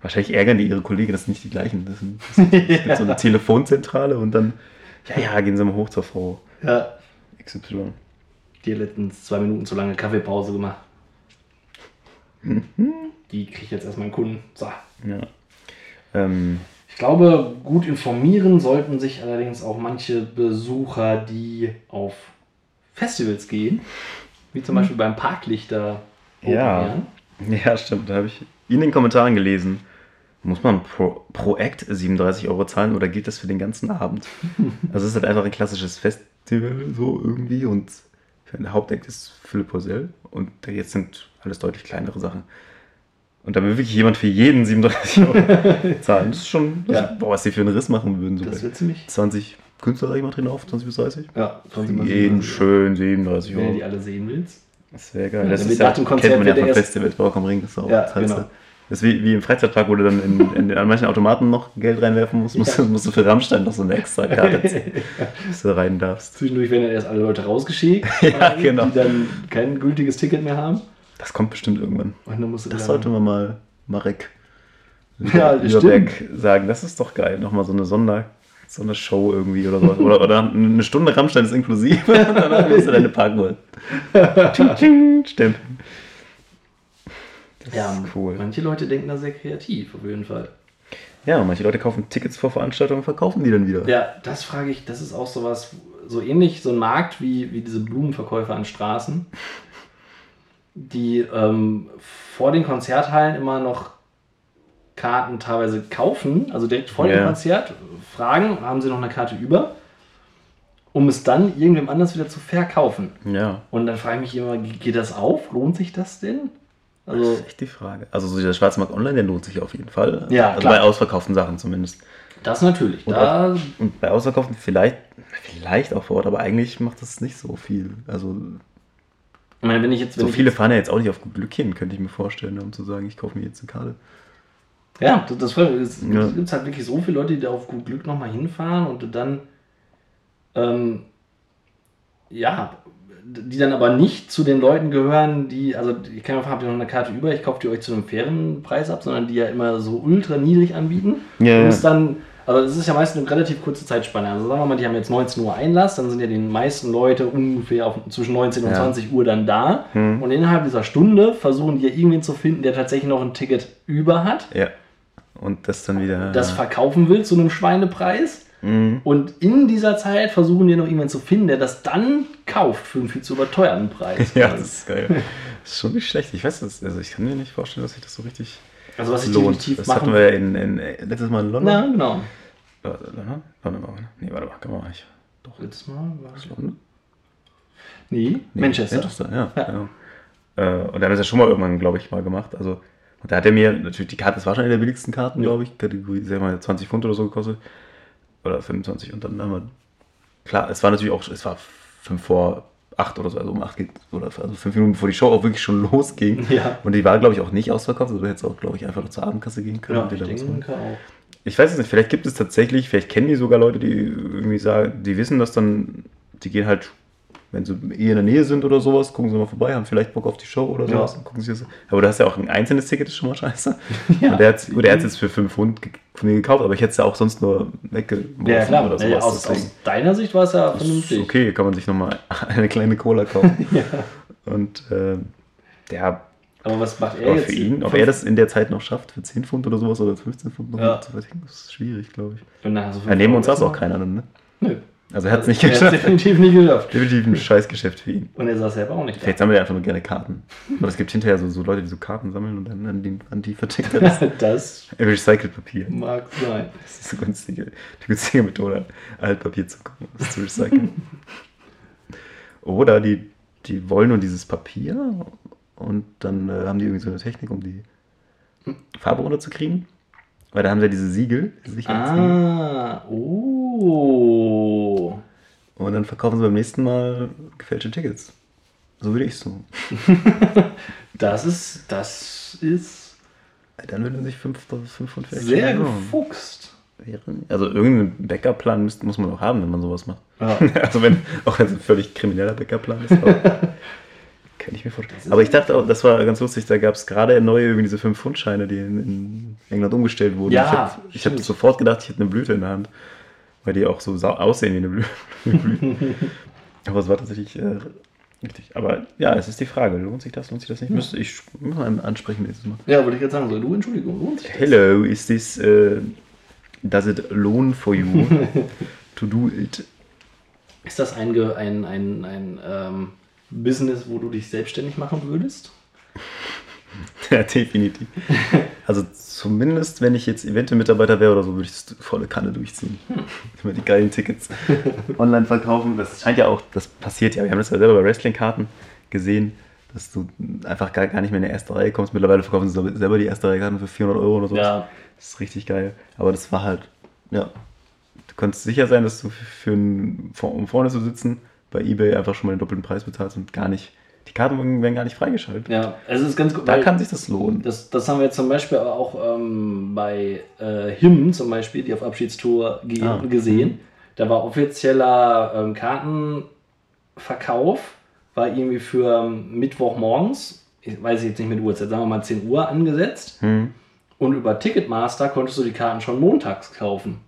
Wahrscheinlich ärgern die ihre Kollegen, das sind nicht die gleichen. Das, sind, das gibt so eine Telefonzentrale und dann, ja, ja, gehen Sie mal hoch zur Frau Ja. XY. Die hat letztens zwei Minuten zu lange Kaffeepause gemacht. Mhm. Die kriegt jetzt erstmal einen Kunden. So. Ja. Ähm, Ich glaube, gut informieren sollten sich allerdings auch manche Besucher, die auf Festivals gehen, wie zum Beispiel beim Parklichter. Ja. Ja, stimmt. Da habe ich in den Kommentaren gelesen. Muss man pro, pro Act 37 Euro zahlen oder gilt das für den ganzen Abend? also es ist halt einfach ein klassisches Festival so irgendwie und der Hauptact ist Philipp Posel und jetzt sind alles deutlich kleinere Sachen. Und da will wirklich jemand für jeden 37 Euro zahlen. Das ist schon, das Ja. boah, was die für einen Riss machen würden. So Das wird ziemlich. 20 Künstler, sag ich mal, drin auf, 20 bis 30. Ja, sonst immer Jeden schön 37 Wenn du Euro. die alle sehen willst. Das wäre geil. Ja, das ist ja, kennt man ja von Festivals, Rock am Ring. Das ist auch Ja, das heißt, genau. Das ist wie, wie im Freizeitpark, wo du dann in, in, an manchen Automaten noch Geld reinwerfen musst, musst, du- musst du für Rammstein noch so eine extra Karte ziehen, bis du rein darfst. Zwischendurch werden dann erst alle Leute rausgeschickt, Ja, die genau. dann kein gültiges Ticket mehr haben. Das kommt bestimmt irgendwann. Dann Das dann- sollte man mal Marek Ja, Überberg sagen. Das ist doch geil. Nochmal so eine Sonder, so eine Show irgendwie oder sowas. Oder, oder eine Stunde Rammstein ist inklusive danach musst du deine Parkuhr. Stempeln. Das Ja, ist cool. manche Leute denken da sehr kreativ, auf jeden Fall. Ja, manche Leute kaufen Tickets vor Veranstaltungen und verkaufen die dann wieder. Ja, das frage ich, das ist auch sowas, so ähnlich, so ein Markt wie, wie diese Blumenverkäufer an Straßen, die ähm, vor den Konzerthallen immer noch Karten teilweise kaufen, also direkt vor dem Ja. Konzert, fragen, haben sie noch eine Karte über, um es dann irgendwem anders wieder zu verkaufen. Ja. Und dann frage ich mich immer, ge- geht das auf? Lohnt sich das denn? Das Also, ist echt die Frage. Also so dieser Schwarzmarkt Online, der lohnt sich auf jeden Fall. Ja, also klar. bei ausverkauften Sachen zumindest. das natürlich. Und Da, Und bei ausverkauften vielleicht, vielleicht auch vor Ort, aber eigentlich macht das nicht so viel. Also ich meine, wenn ich jetzt, wenn so viele fahren ja jetzt auch nicht auf gut Glück hin, könnte ich mir vorstellen, um zu sagen, ich kaufe mir jetzt eine Karte. Ja, das, das es Ja. gibt halt wirklich so viele Leute, die da auf gut Glück nochmal hinfahren und dann, ähm, ja, die dann aber nicht zu den Leuten gehören, die, also ich kann mir fragen, habt ihr noch eine Karte über, ich kaufe die euch zu einem fairen Preis ab, sondern die ja immer so ultra niedrig anbieten. Ja, und es dann, also es ist ja meistens eine relativ kurze Zeitspanne. Also sagen wir mal, die haben jetzt 19 Uhr Einlass, dann sind ja die meisten Leute ungefähr auf, zwischen 19 und Ja. 20 Uhr dann da. Hm. Und innerhalb dieser Stunde versuchen die ja irgendwen zu finden, der tatsächlich noch ein Ticket über hat Ja. Und das dann wieder. das verkaufen will zu einem Schweinepreis. Mhm. Und in dieser Zeit versuchen die noch jemanden zu finden, der das dann kauft für einen viel zu überteuerten Preis. Ja, das ist geil. Das ist schon nicht schlecht. Ich weiß das, also ich kann mir nicht vorstellen, dass sich das so richtig also was ich lohnt. definitiv Das machen hatten wir ja in, in, äh, letztes Mal in London. Ja, genau. Warte, London? Warte mal, nee, warte mal, kann man nicht. Doch, letztes Mal war es. London? Nee, Nee, Manchester. Manchester, ja. Ja. Genau. Äh, und da haben wir es ja schon mal irgendwann, glaube ich, mal gemacht. Also, und da hat er mir natürlich die Karte, das war schon eine der billigsten Karten, Ja. glaube ich, Kategorie, sagen wir mal, 20 Pfund oder so gekostet. Oder 25. Und dann haben wir, klar, es war natürlich auch, es war 5 vor 8 oder so, also um 8 geht, oder also 5 Minuten bevor die Show auch wirklich schon losging. Ja. Und die war, glaube ich, auch nicht ausverkauft. Also du hättest auch, glaube ich, einfach noch zur Abendkasse gehen können. Ja, und dir ich denke auch. Ich weiß es nicht, vielleicht gibt es tatsächlich, vielleicht kennen die sogar Leute, die irgendwie sagen, die wissen das dann, die gehen halt, wenn sie eh in der Nähe sind oder sowas, gucken sie mal vorbei, haben vielleicht Bock auf die Show oder Ja. sowas, und gucken sie das. Aber du hast ja auch ein einzelnes Ticket, ist schon mal scheiße. Ja. Und der hat, es jetzt für 5 Pfund von mir gekauft, aber ich hätte es ja auch sonst nur weggeworfen Ja, klar. oder Ja, sowas. aus, deswegen. aus deiner Sicht war es ja ist vernünftig. okay, kann man sich nochmal eine kleine Cola kaufen. Ja. Und äh, der Aber was macht er aber jetzt? für ihn, ob er das in der Zeit noch schafft, für 10 Pfund oder sowas oder 15 Pfund noch Ja. zu verdienen, das ist schwierig, glaube ich. Und dann Ja, neben uns Euro auch keiner dann, ne? Nö. Also er hat es nicht Er geschafft. definitiv nicht geschafft. Definitiv ein Scheißgeschäft für ihn. Und er saß selber auch nicht da. Vielleicht sammelt er einfach nur gerne Karten. Aber es gibt hinterher so, so Leute, die so Karten sammeln und dann an die, an die vertickt er das. Das Recycelt Papier. mag sein. Das ist eine günstige, die günstige Methode, Altpapier zu, zu recyceln. Oder die, die wollen nur dieses Papier und dann äh, haben die irgendwie so eine Technik, um die Farbe runterzukriegen. Weil da haben sie ja diese Siegel, Sicherheitssiegel. Ah, oh. Und dann verkaufen sie beim nächsten Mal gefälschte Tickets. So würde ich es tun. Das ist, das ist Dann würden sich 5 Pfund vielleicht sehr gefuchst. wären. Also irgendeinen Backup-Plan muss man auch haben, wenn man sowas macht. Ja. Also wenn, auch wenn es ein völlig krimineller Backup-Plan ist. Kann ich mir vorstellen. Aber ich dachte auch, das war ganz lustig, da gab es gerade neue irgendwie diese 5-Pfund-Scheine, die in, in England umgestellt wurden. Ja, ich habe hab sofort gedacht, ich hätte eine Blüte in der Hand. Weil die auch so aussehen wie eine Blü- Blüte. Aber es war tatsächlich äh, richtig. Aber ja, es ist die Frage, lohnt sich das, lohnt sich das nicht? Müsste ich muss mal ansprechen nächstes Mal. Ja, wollte ich gerade sagen. So, du, Entschuldigung, lohnt sich das? Hello, is this, uh, does it loan for you to do it? Ist das ein, ein, ein, ein ähm, Business, wo du dich selbstständig machen würdest? Ja, definitiv. Also zumindest, wenn ich jetzt Event-Mitarbeiter wäre oder so, würde ich es volle Kanne durchziehen. Immer die geilen Tickets online verkaufen. Das scheint ja auch, das passiert ja. Wir haben das ja selber bei Wrestling-Karten gesehen, dass du einfach gar, gar nicht mehr in die erste Reihe kommst. Mittlerweile verkaufen sie selber die erste Reihe Karten für 400 Euro oder so. Ja. Das ist richtig geil. Aber das war halt, ja. Du konntest sicher sein, dass du für einen, um vorne zu sitzen, bei Ebay einfach schon mal den doppelten Preis bezahlst und gar nicht, die Karten werden gar nicht freigeschaltet. Ja, es ist ganz gut. Da kann sich das lohnen. Das, das haben wir jetzt zum Beispiel aber auch ähm, bei äh, Him zum Beispiel, die auf Abschiedstour ge Ah. gesehen. Da war offizieller ähm, Kartenverkauf, war irgendwie für ähm, Mittwochmorgens, ich weiß jetzt nicht mit Uhrzeit, sagen wir mal 10 Uhr angesetzt. Hm. Und über Ticketmaster konntest du die Karten schon montags kaufen.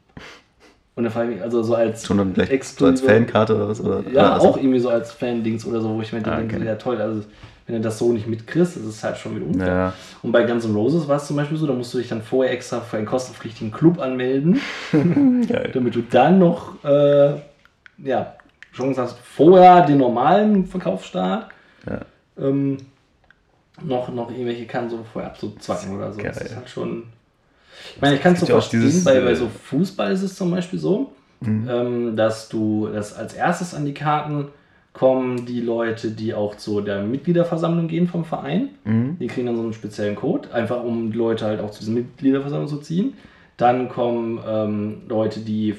Und da frage ich mich, also so als Schon dann gleich so als Fankarte oder was? Oder, ja, also- auch irgendwie so als Fan-Dings oder so, wo ich mir Ah, denke, okay. ja toll, also wenn du das so nicht mitkriegst, ist es halt schon wieder unfair. Ja. Und bei Guns N' Roses war es zum Beispiel so, da musst du dich dann vorher extra für einen kostenpflichtigen Club anmelden, damit du dann noch äh, ja, Chance hast, vorher den normalen Verkaufsstart Ja. ähm, noch, noch irgendwelche Konsolen vorher abzuzwacken oder so. Das Geil. ist halt schon. Ich meine, ich kann es so ja verstehen, dieses, bei, äh, bei so Fußball ist es zum Beispiel so, Mhm. ähm, dass du, dass als erstes an die Karten kommen die Leute, die auch zu der Mitgliederversammlung gehen vom Verein. Mhm. Die kriegen dann so einen speziellen Code, einfach um die Leute halt auch zu dieser Mitgliederversammlung zu ziehen. Dann kommen ähm, Leute, die äh,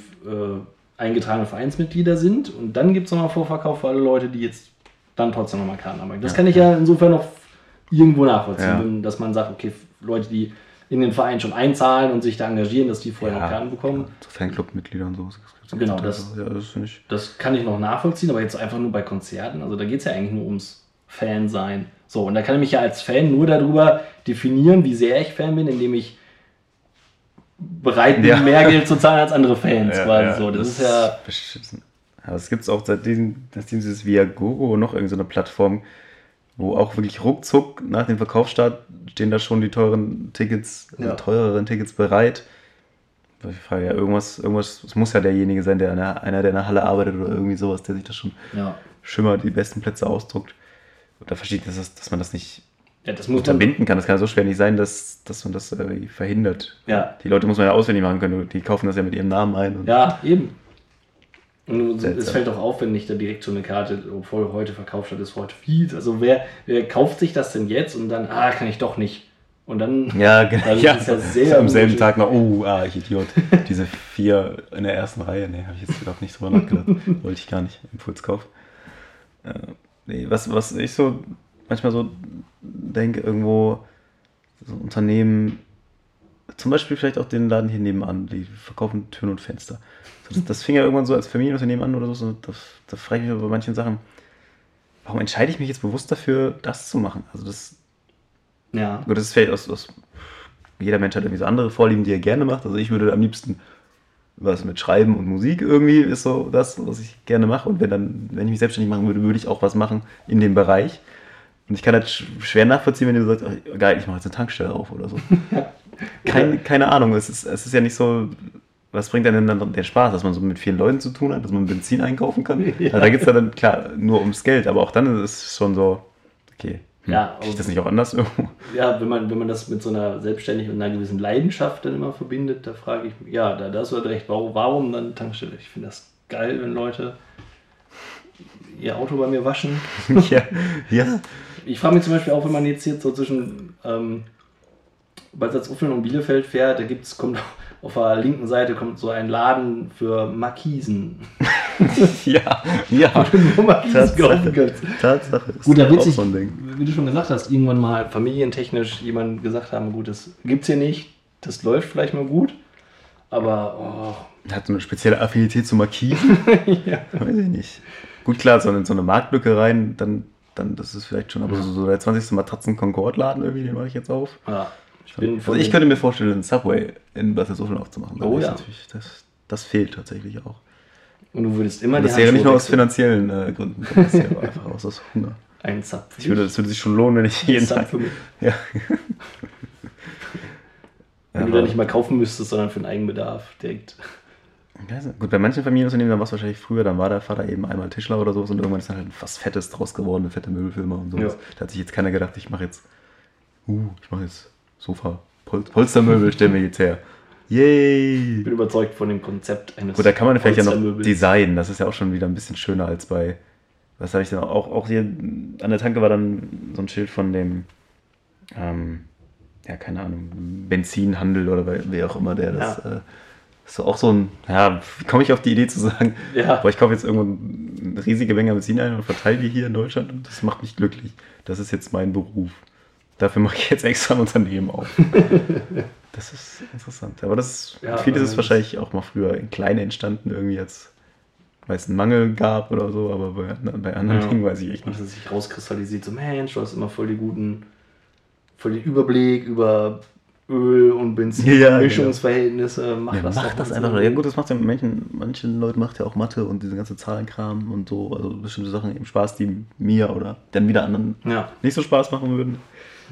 eingetragene Vereinsmitglieder sind. Und dann gibt es nochmal Vorverkauf für alle Leute, die jetzt dann trotzdem nochmal Karten haben. Das Ja. kann ich ja insofern noch irgendwo nachvollziehen, Ja. dass man sagt, okay, Leute, die in den Verein schon einzahlen und sich da engagieren, dass die vorher noch Karten bekommen. So Fanclub-Mitglieder und so. Das gibt's ja Genau, das-. Ja, das ich. Das kann ich noch nachvollziehen, aber jetzt einfach nur bei Konzerten. Also da geht es ja eigentlich nur ums Fan sein. So, und da kann ich mich ja als Fan nur darüber definieren, wie sehr ich Fan bin, indem ich bereit bin, Ja. mehr Geld zu zahlen als andere Fans. Ja, quasi ja, so. Das, ist ja. beschissen. Aber es gibt es auch seitdem, seitdem dieses Viagogo noch irgendeine so Plattform, wo auch wirklich ruckzuck nach dem Verkaufsstart stehen da schon die teuren Tickets, Ja. äh, teureren Tickets bereit. Ich frage ja, irgendwas, irgendwas, es muss ja derjenige sein, der in der, einer, der in der Halle arbeitet oder irgendwie sowas, der sich das schon Ja. schimmer die besten Plätze ausdruckt. Und da verstehe ich, dass, das- dass man das nicht ja, das muss unterbinden kann. Das kann ja so schwer nicht sein, dass, dass man das äh, verhindert. Ja. Die Leute muss man ja auswendig machen können. Die kaufen das ja mit ihrem Namen ein. Und Ja, eben. Und es Seltsam. fällt doch auf, wenn nicht da direkt schon eine Karte, obwohl heute verkauft hat, ist heute viel. Also wer, wer kauft sich das denn jetzt und dann, ah, kann ich doch nicht. Und dann, Ja, genau. Also ja, ist ja sehr am selben. Tag noch, oh, ah, ich Idiot. Diese vier in der ersten Reihe, nee, habe ich jetzt überhaupt nicht drüber nachgedacht. Wollte ich gar nicht. Impulskauf. Äh, nee, was, was ich so manchmal so denke, irgendwo, so Unternehmen, zum Beispiel vielleicht auch den Laden hier nebenan, die verkaufen Türen und Fenster. Das, das fing ja irgendwann so als Familienunternehmen an oder so. da, da frage ich mich bei manchen Sachen, warum entscheide ich mich jetzt bewusst dafür, das zu machen? Also das, ja, Gut, das ist vielleicht aus, aus. Jeder Mensch hat irgendwie so andere Vorlieben, die er gerne macht. Also ich würde am liebsten was mit Schreiben und Musik irgendwie ist so das, was ich gerne mache. Und wenn dann, wenn ich mich selbstständig machen würde, würde ich auch was machen in dem Bereich. Und ich kann das sch- schwer nachvollziehen, wenn du sagst, ach, geil, ich mache jetzt eine Tankstelle auf oder so. Kein, keine Ahnung, es ist, es ist ja nicht so, was bringt denn dann der Spaß, dass man so mit vielen Leuten zu tun hat, dass man Benzin einkaufen kann? Ja. Also da geht es ja dann klar nur ums Geld, aber auch dann ist es schon so, okay, hm, Ja, ich das nicht auch anders irgendwo? ja wenn, man, wenn man das mit so einer Selbstständigkeit und einer gewissen Leidenschaft dann immer verbindet, da frage ich mich, ja, da, da hast du halt recht, warum, warum dann Tankstelle? Ich finde das geil, wenn Leute ihr Auto bei mir waschen. ja, ja, Ich frage mich zum Beispiel auch, wenn man jetzt hier so zwischen ähm, Bad Salzuflen und Bielefeld fährt, da gibt's, kommt auf der linken Seite kommt so ein Laden für Markisen. ja, ja. Nur Markisen kaufen kannst. Tatsache. Ist Gut, da wird sich, wie du schon gesagt hast, irgendwann mal familientechnisch jemand gesagt haben, gut, das gibt's hier nicht, das läuft vielleicht mal gut, aber oh, Hat so eine spezielle Affinität zu Markisen? ja. Weiß ich nicht. Gut, klar, so in so eine Marktlücke rein, dann, dann das ist vielleicht schon, aber so, so der 20. Matratzen-Concord-Laden irgendwie, den mache ich jetzt auf. ja. Ich bin Also ich könnte mir vorstellen, einen Subway in Bad Salzuflen aufzumachen. Oh ja. Das, das fehlt tatsächlich auch. und du würdest immer Und die das wäre nicht nur aus finanziellen äh, Gründen, das wäre einfach aus, aus Hunger. Ein Zap. Ich würde, das würde sich schon lohnen, wenn ich jeden Tag... für mich. Ja. Wenn du aber- da nicht mal kaufen müsstest, sondern für den Eigenbedarf direkt. Gut, bei manchen Familienunternehmen, dann war es wahrscheinlich früher, dann war der Vater eben einmal Tischler oder sowas und irgendwann ist dann halt was Fettes draus geworden, eine fette Möbelfirma und sowas. Ja. Da hat sich jetzt keiner gedacht, ich mache jetzt, uh, ich mache jetzt Sofa, Pol Polstermöbel, stellen wir jetzt her. Yay! Ich bin überzeugt von dem Konzept eines Gut, da kann man vielleicht ja noch designen, das ist ja auch schon wieder ein bisschen schöner als bei, was habe ich denn auch, auch hier an der Tanke war dann so ein Schild von dem, ähm, ja, keine Ahnung, Benzinhandel oder wer- auch immer der das, Ja. äh, ist auch so ein, ja, wie komme ich auf die Idee zu sagen, Ja. boah, ich kaufe jetzt irgendwo eine riesige Menge Benzin ein und verteile die hier in Deutschland und das macht mich glücklich. Das ist jetzt mein Beruf. Dafür mache ich jetzt extra ein Unternehmen auf. das ist interessant. Aber das Ja, vieles ist wahrscheinlich auch mal früher in kleine entstanden, irgendwie jetzt, weil es einen Mangel gab oder so, aber bei, andern- bei anderen Ja. Dingen weiß ich echt nicht. dass es sich rauskristallisiert, so Mensch, du hast immer voll die guten, voll den Überblick über Öl und Benzin, Ja, Mischungsverhältnisse, mach Ja, das mach doch das einfach. Ja gut, das macht ja manchen, manchen Leuten macht ja auch Mathe und diese ganze Zahlenkram und so, also bestimmte Sachen eben Spaß, die mir oder dann wieder anderen Ja. nicht so Spaß machen würden.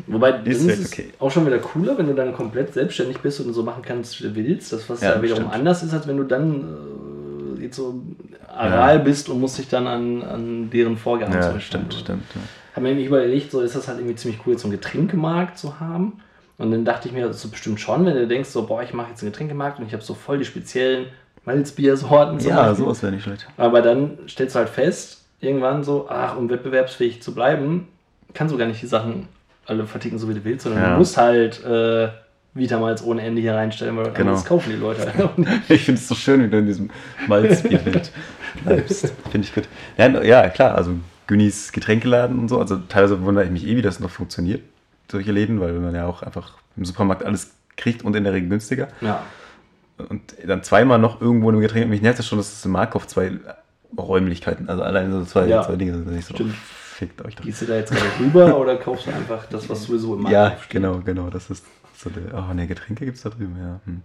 Wobei, das Ist es okay. auch schon wieder cooler, wenn du dann komplett selbstständig bist und so machen kannst, wie du willst. Das, was Ja, ja, wiederum stimmt. anders ist, als wenn du dann äh, jetzt so aral bist und musst dich dann an, an deren Vorgaben Ja, stimmt, stimmt. Ja. Habe mir nämlich überlegt, so ist das halt irgendwie ziemlich cool, jetzt so einen Getränkemarkt zu haben. Und dann dachte ich mir, das ist so bestimmt schon, wenn du denkst, so, boah, ich mache jetzt einen Getränkemarkt und ich habe so voll die speziellen Malzbiersorten. Ja, Beispiel. sowas wäre nicht schlecht. Aber dann stellst du halt fest, irgendwann so, ach, um wettbewerbsfähig zu bleiben, kannst du gar nicht die Sachen alle verticken, so wie du willst, sondern Ja. du musst halt äh, Vitamalz ohne Ende hier reinstellen, weil Genau. das kaufen die Leute halt. Ich finde es so schön, wie du in diesem Malzbierbild bleibst. Finde ich gut. Ja, ja, klar, also Günnis Getränkeladen und so. Also teilweise wundere ich mich eh, wie das noch funktioniert, solche Läden, weil man ja auch einfach im Supermarkt alles kriegt und in der Regel günstiger. Ja. Und dann zweimal noch irgendwo in einem Getränk. Mich nervt das schon, dass es im Marktkauf zwei Räumlichkeiten, also alleine so zwei, Ja. zwei Dinge sind. Nicht so, Stimmt. Fickt euch doch. Gehst du da jetzt gerade rüber oder kaufst du einfach das, was sowieso im Markt Ja, steht? genau, genau. Das ist so der. Oh, ne, Getränke gibt es da drüben, ja. Hm.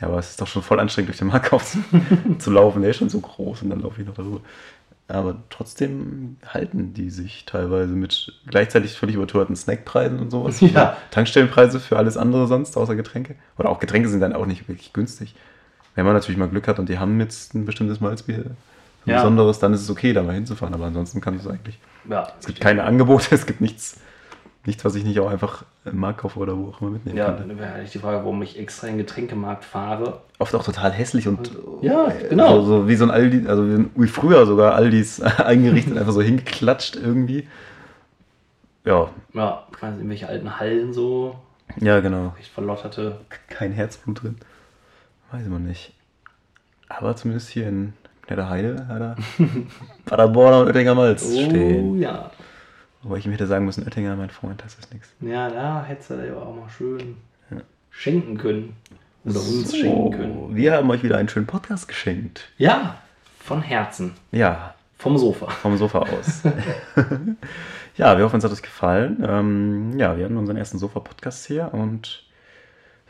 Ja, aber es ist doch schon voll anstrengend, durch den Marktkauf zu, zu laufen. Der ist schon so groß und dann laufe ich noch darüber. Aber trotzdem halten die sich teilweise mit gleichzeitig völlig überteuerten Snackpreisen und sowas. Ja. Tankstellenpreise für alles andere sonst, außer Getränke. Oder auch Getränke sind dann auch nicht wirklich günstig. Wenn man natürlich mal Glück hat und die haben jetzt ein bestimmtes Malzbier, ein Ja. besonderes, dann ist es okay, da mal hinzufahren. Aber ansonsten kann es eigentlich. Ja, Es gibt keine Angebote, es gibt nichts, nichts, was ich nicht auch einfach im Markt kaufe oder wo auch immer mitnehmen Ja, kann. dann wäre eigentlich die Frage, warum ich extra in den Getränkemarkt fahre. Oft auch total hässlich und Ja, genau. so, so wie so ein Aldi, also wie, früher sogar Aldis eingerichtet, einfach so hingeklatscht irgendwie. Ja, Ja, nicht, in welche alten Hallen so ja, genau. recht verlotterte. Kein Herzblut drin. Weiß man nicht. Aber zumindest hier in Knetterheide hat er Paderborner und Oettinger Malz Oh stehen. ja. Wobei ich ihm hätte sagen müssen, Oettinger, mein Freund, das ist nichts. Ja, da hättest du ja auch mal schön schenken können. Oder uns So, schenken können. Wir haben euch wieder einen schönen Podcast geschenkt. Ja, von Herzen. Ja, Vom Sofa. vom Sofa aus. ja, wir hoffen, es hat euch gefallen. Ähm, ja, wir hatten unseren ersten Sofa-Podcast hier und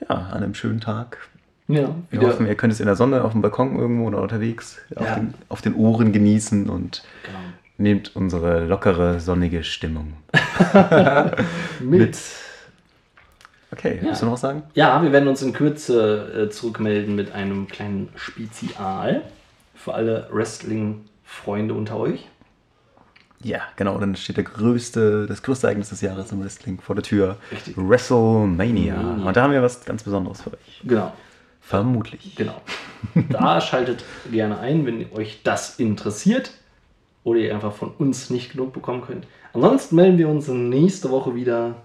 ja, an einem schönen Tag. Ja, Wir wieder. hoffen, ihr könnt es in der Sonne, auf dem Balkon irgendwo oder unterwegs auf, Ja. den, auf den Ohren genießen und Genau. nehmt unsere lockere, sonnige Stimmung Mit. mit. Okay, Ja. willst du noch was sagen? Ja, wir werden uns in Kürze äh, zurückmelden mit einem kleinen Spezial für alle Wrestling-Freunde unter euch. Ja, genau, dann steht der größte, das größte Ereignis des Jahres im Wrestling vor der Tür. Richtig. WrestleMania. Mhm. Und da haben wir was ganz Besonderes für euch. Genau. Vermutlich. Genau. Da schaltet gerne ein, wenn euch das interessiert oder ihr einfach von uns nicht genug bekommen könnt. Ansonsten melden wir uns nächste Woche wieder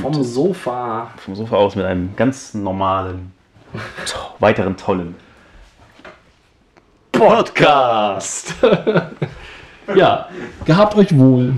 vom Sofa. Vom Sofa aus mit einem ganz normalen, to weiteren tollen. Podcast. ja, gehabt euch wohl.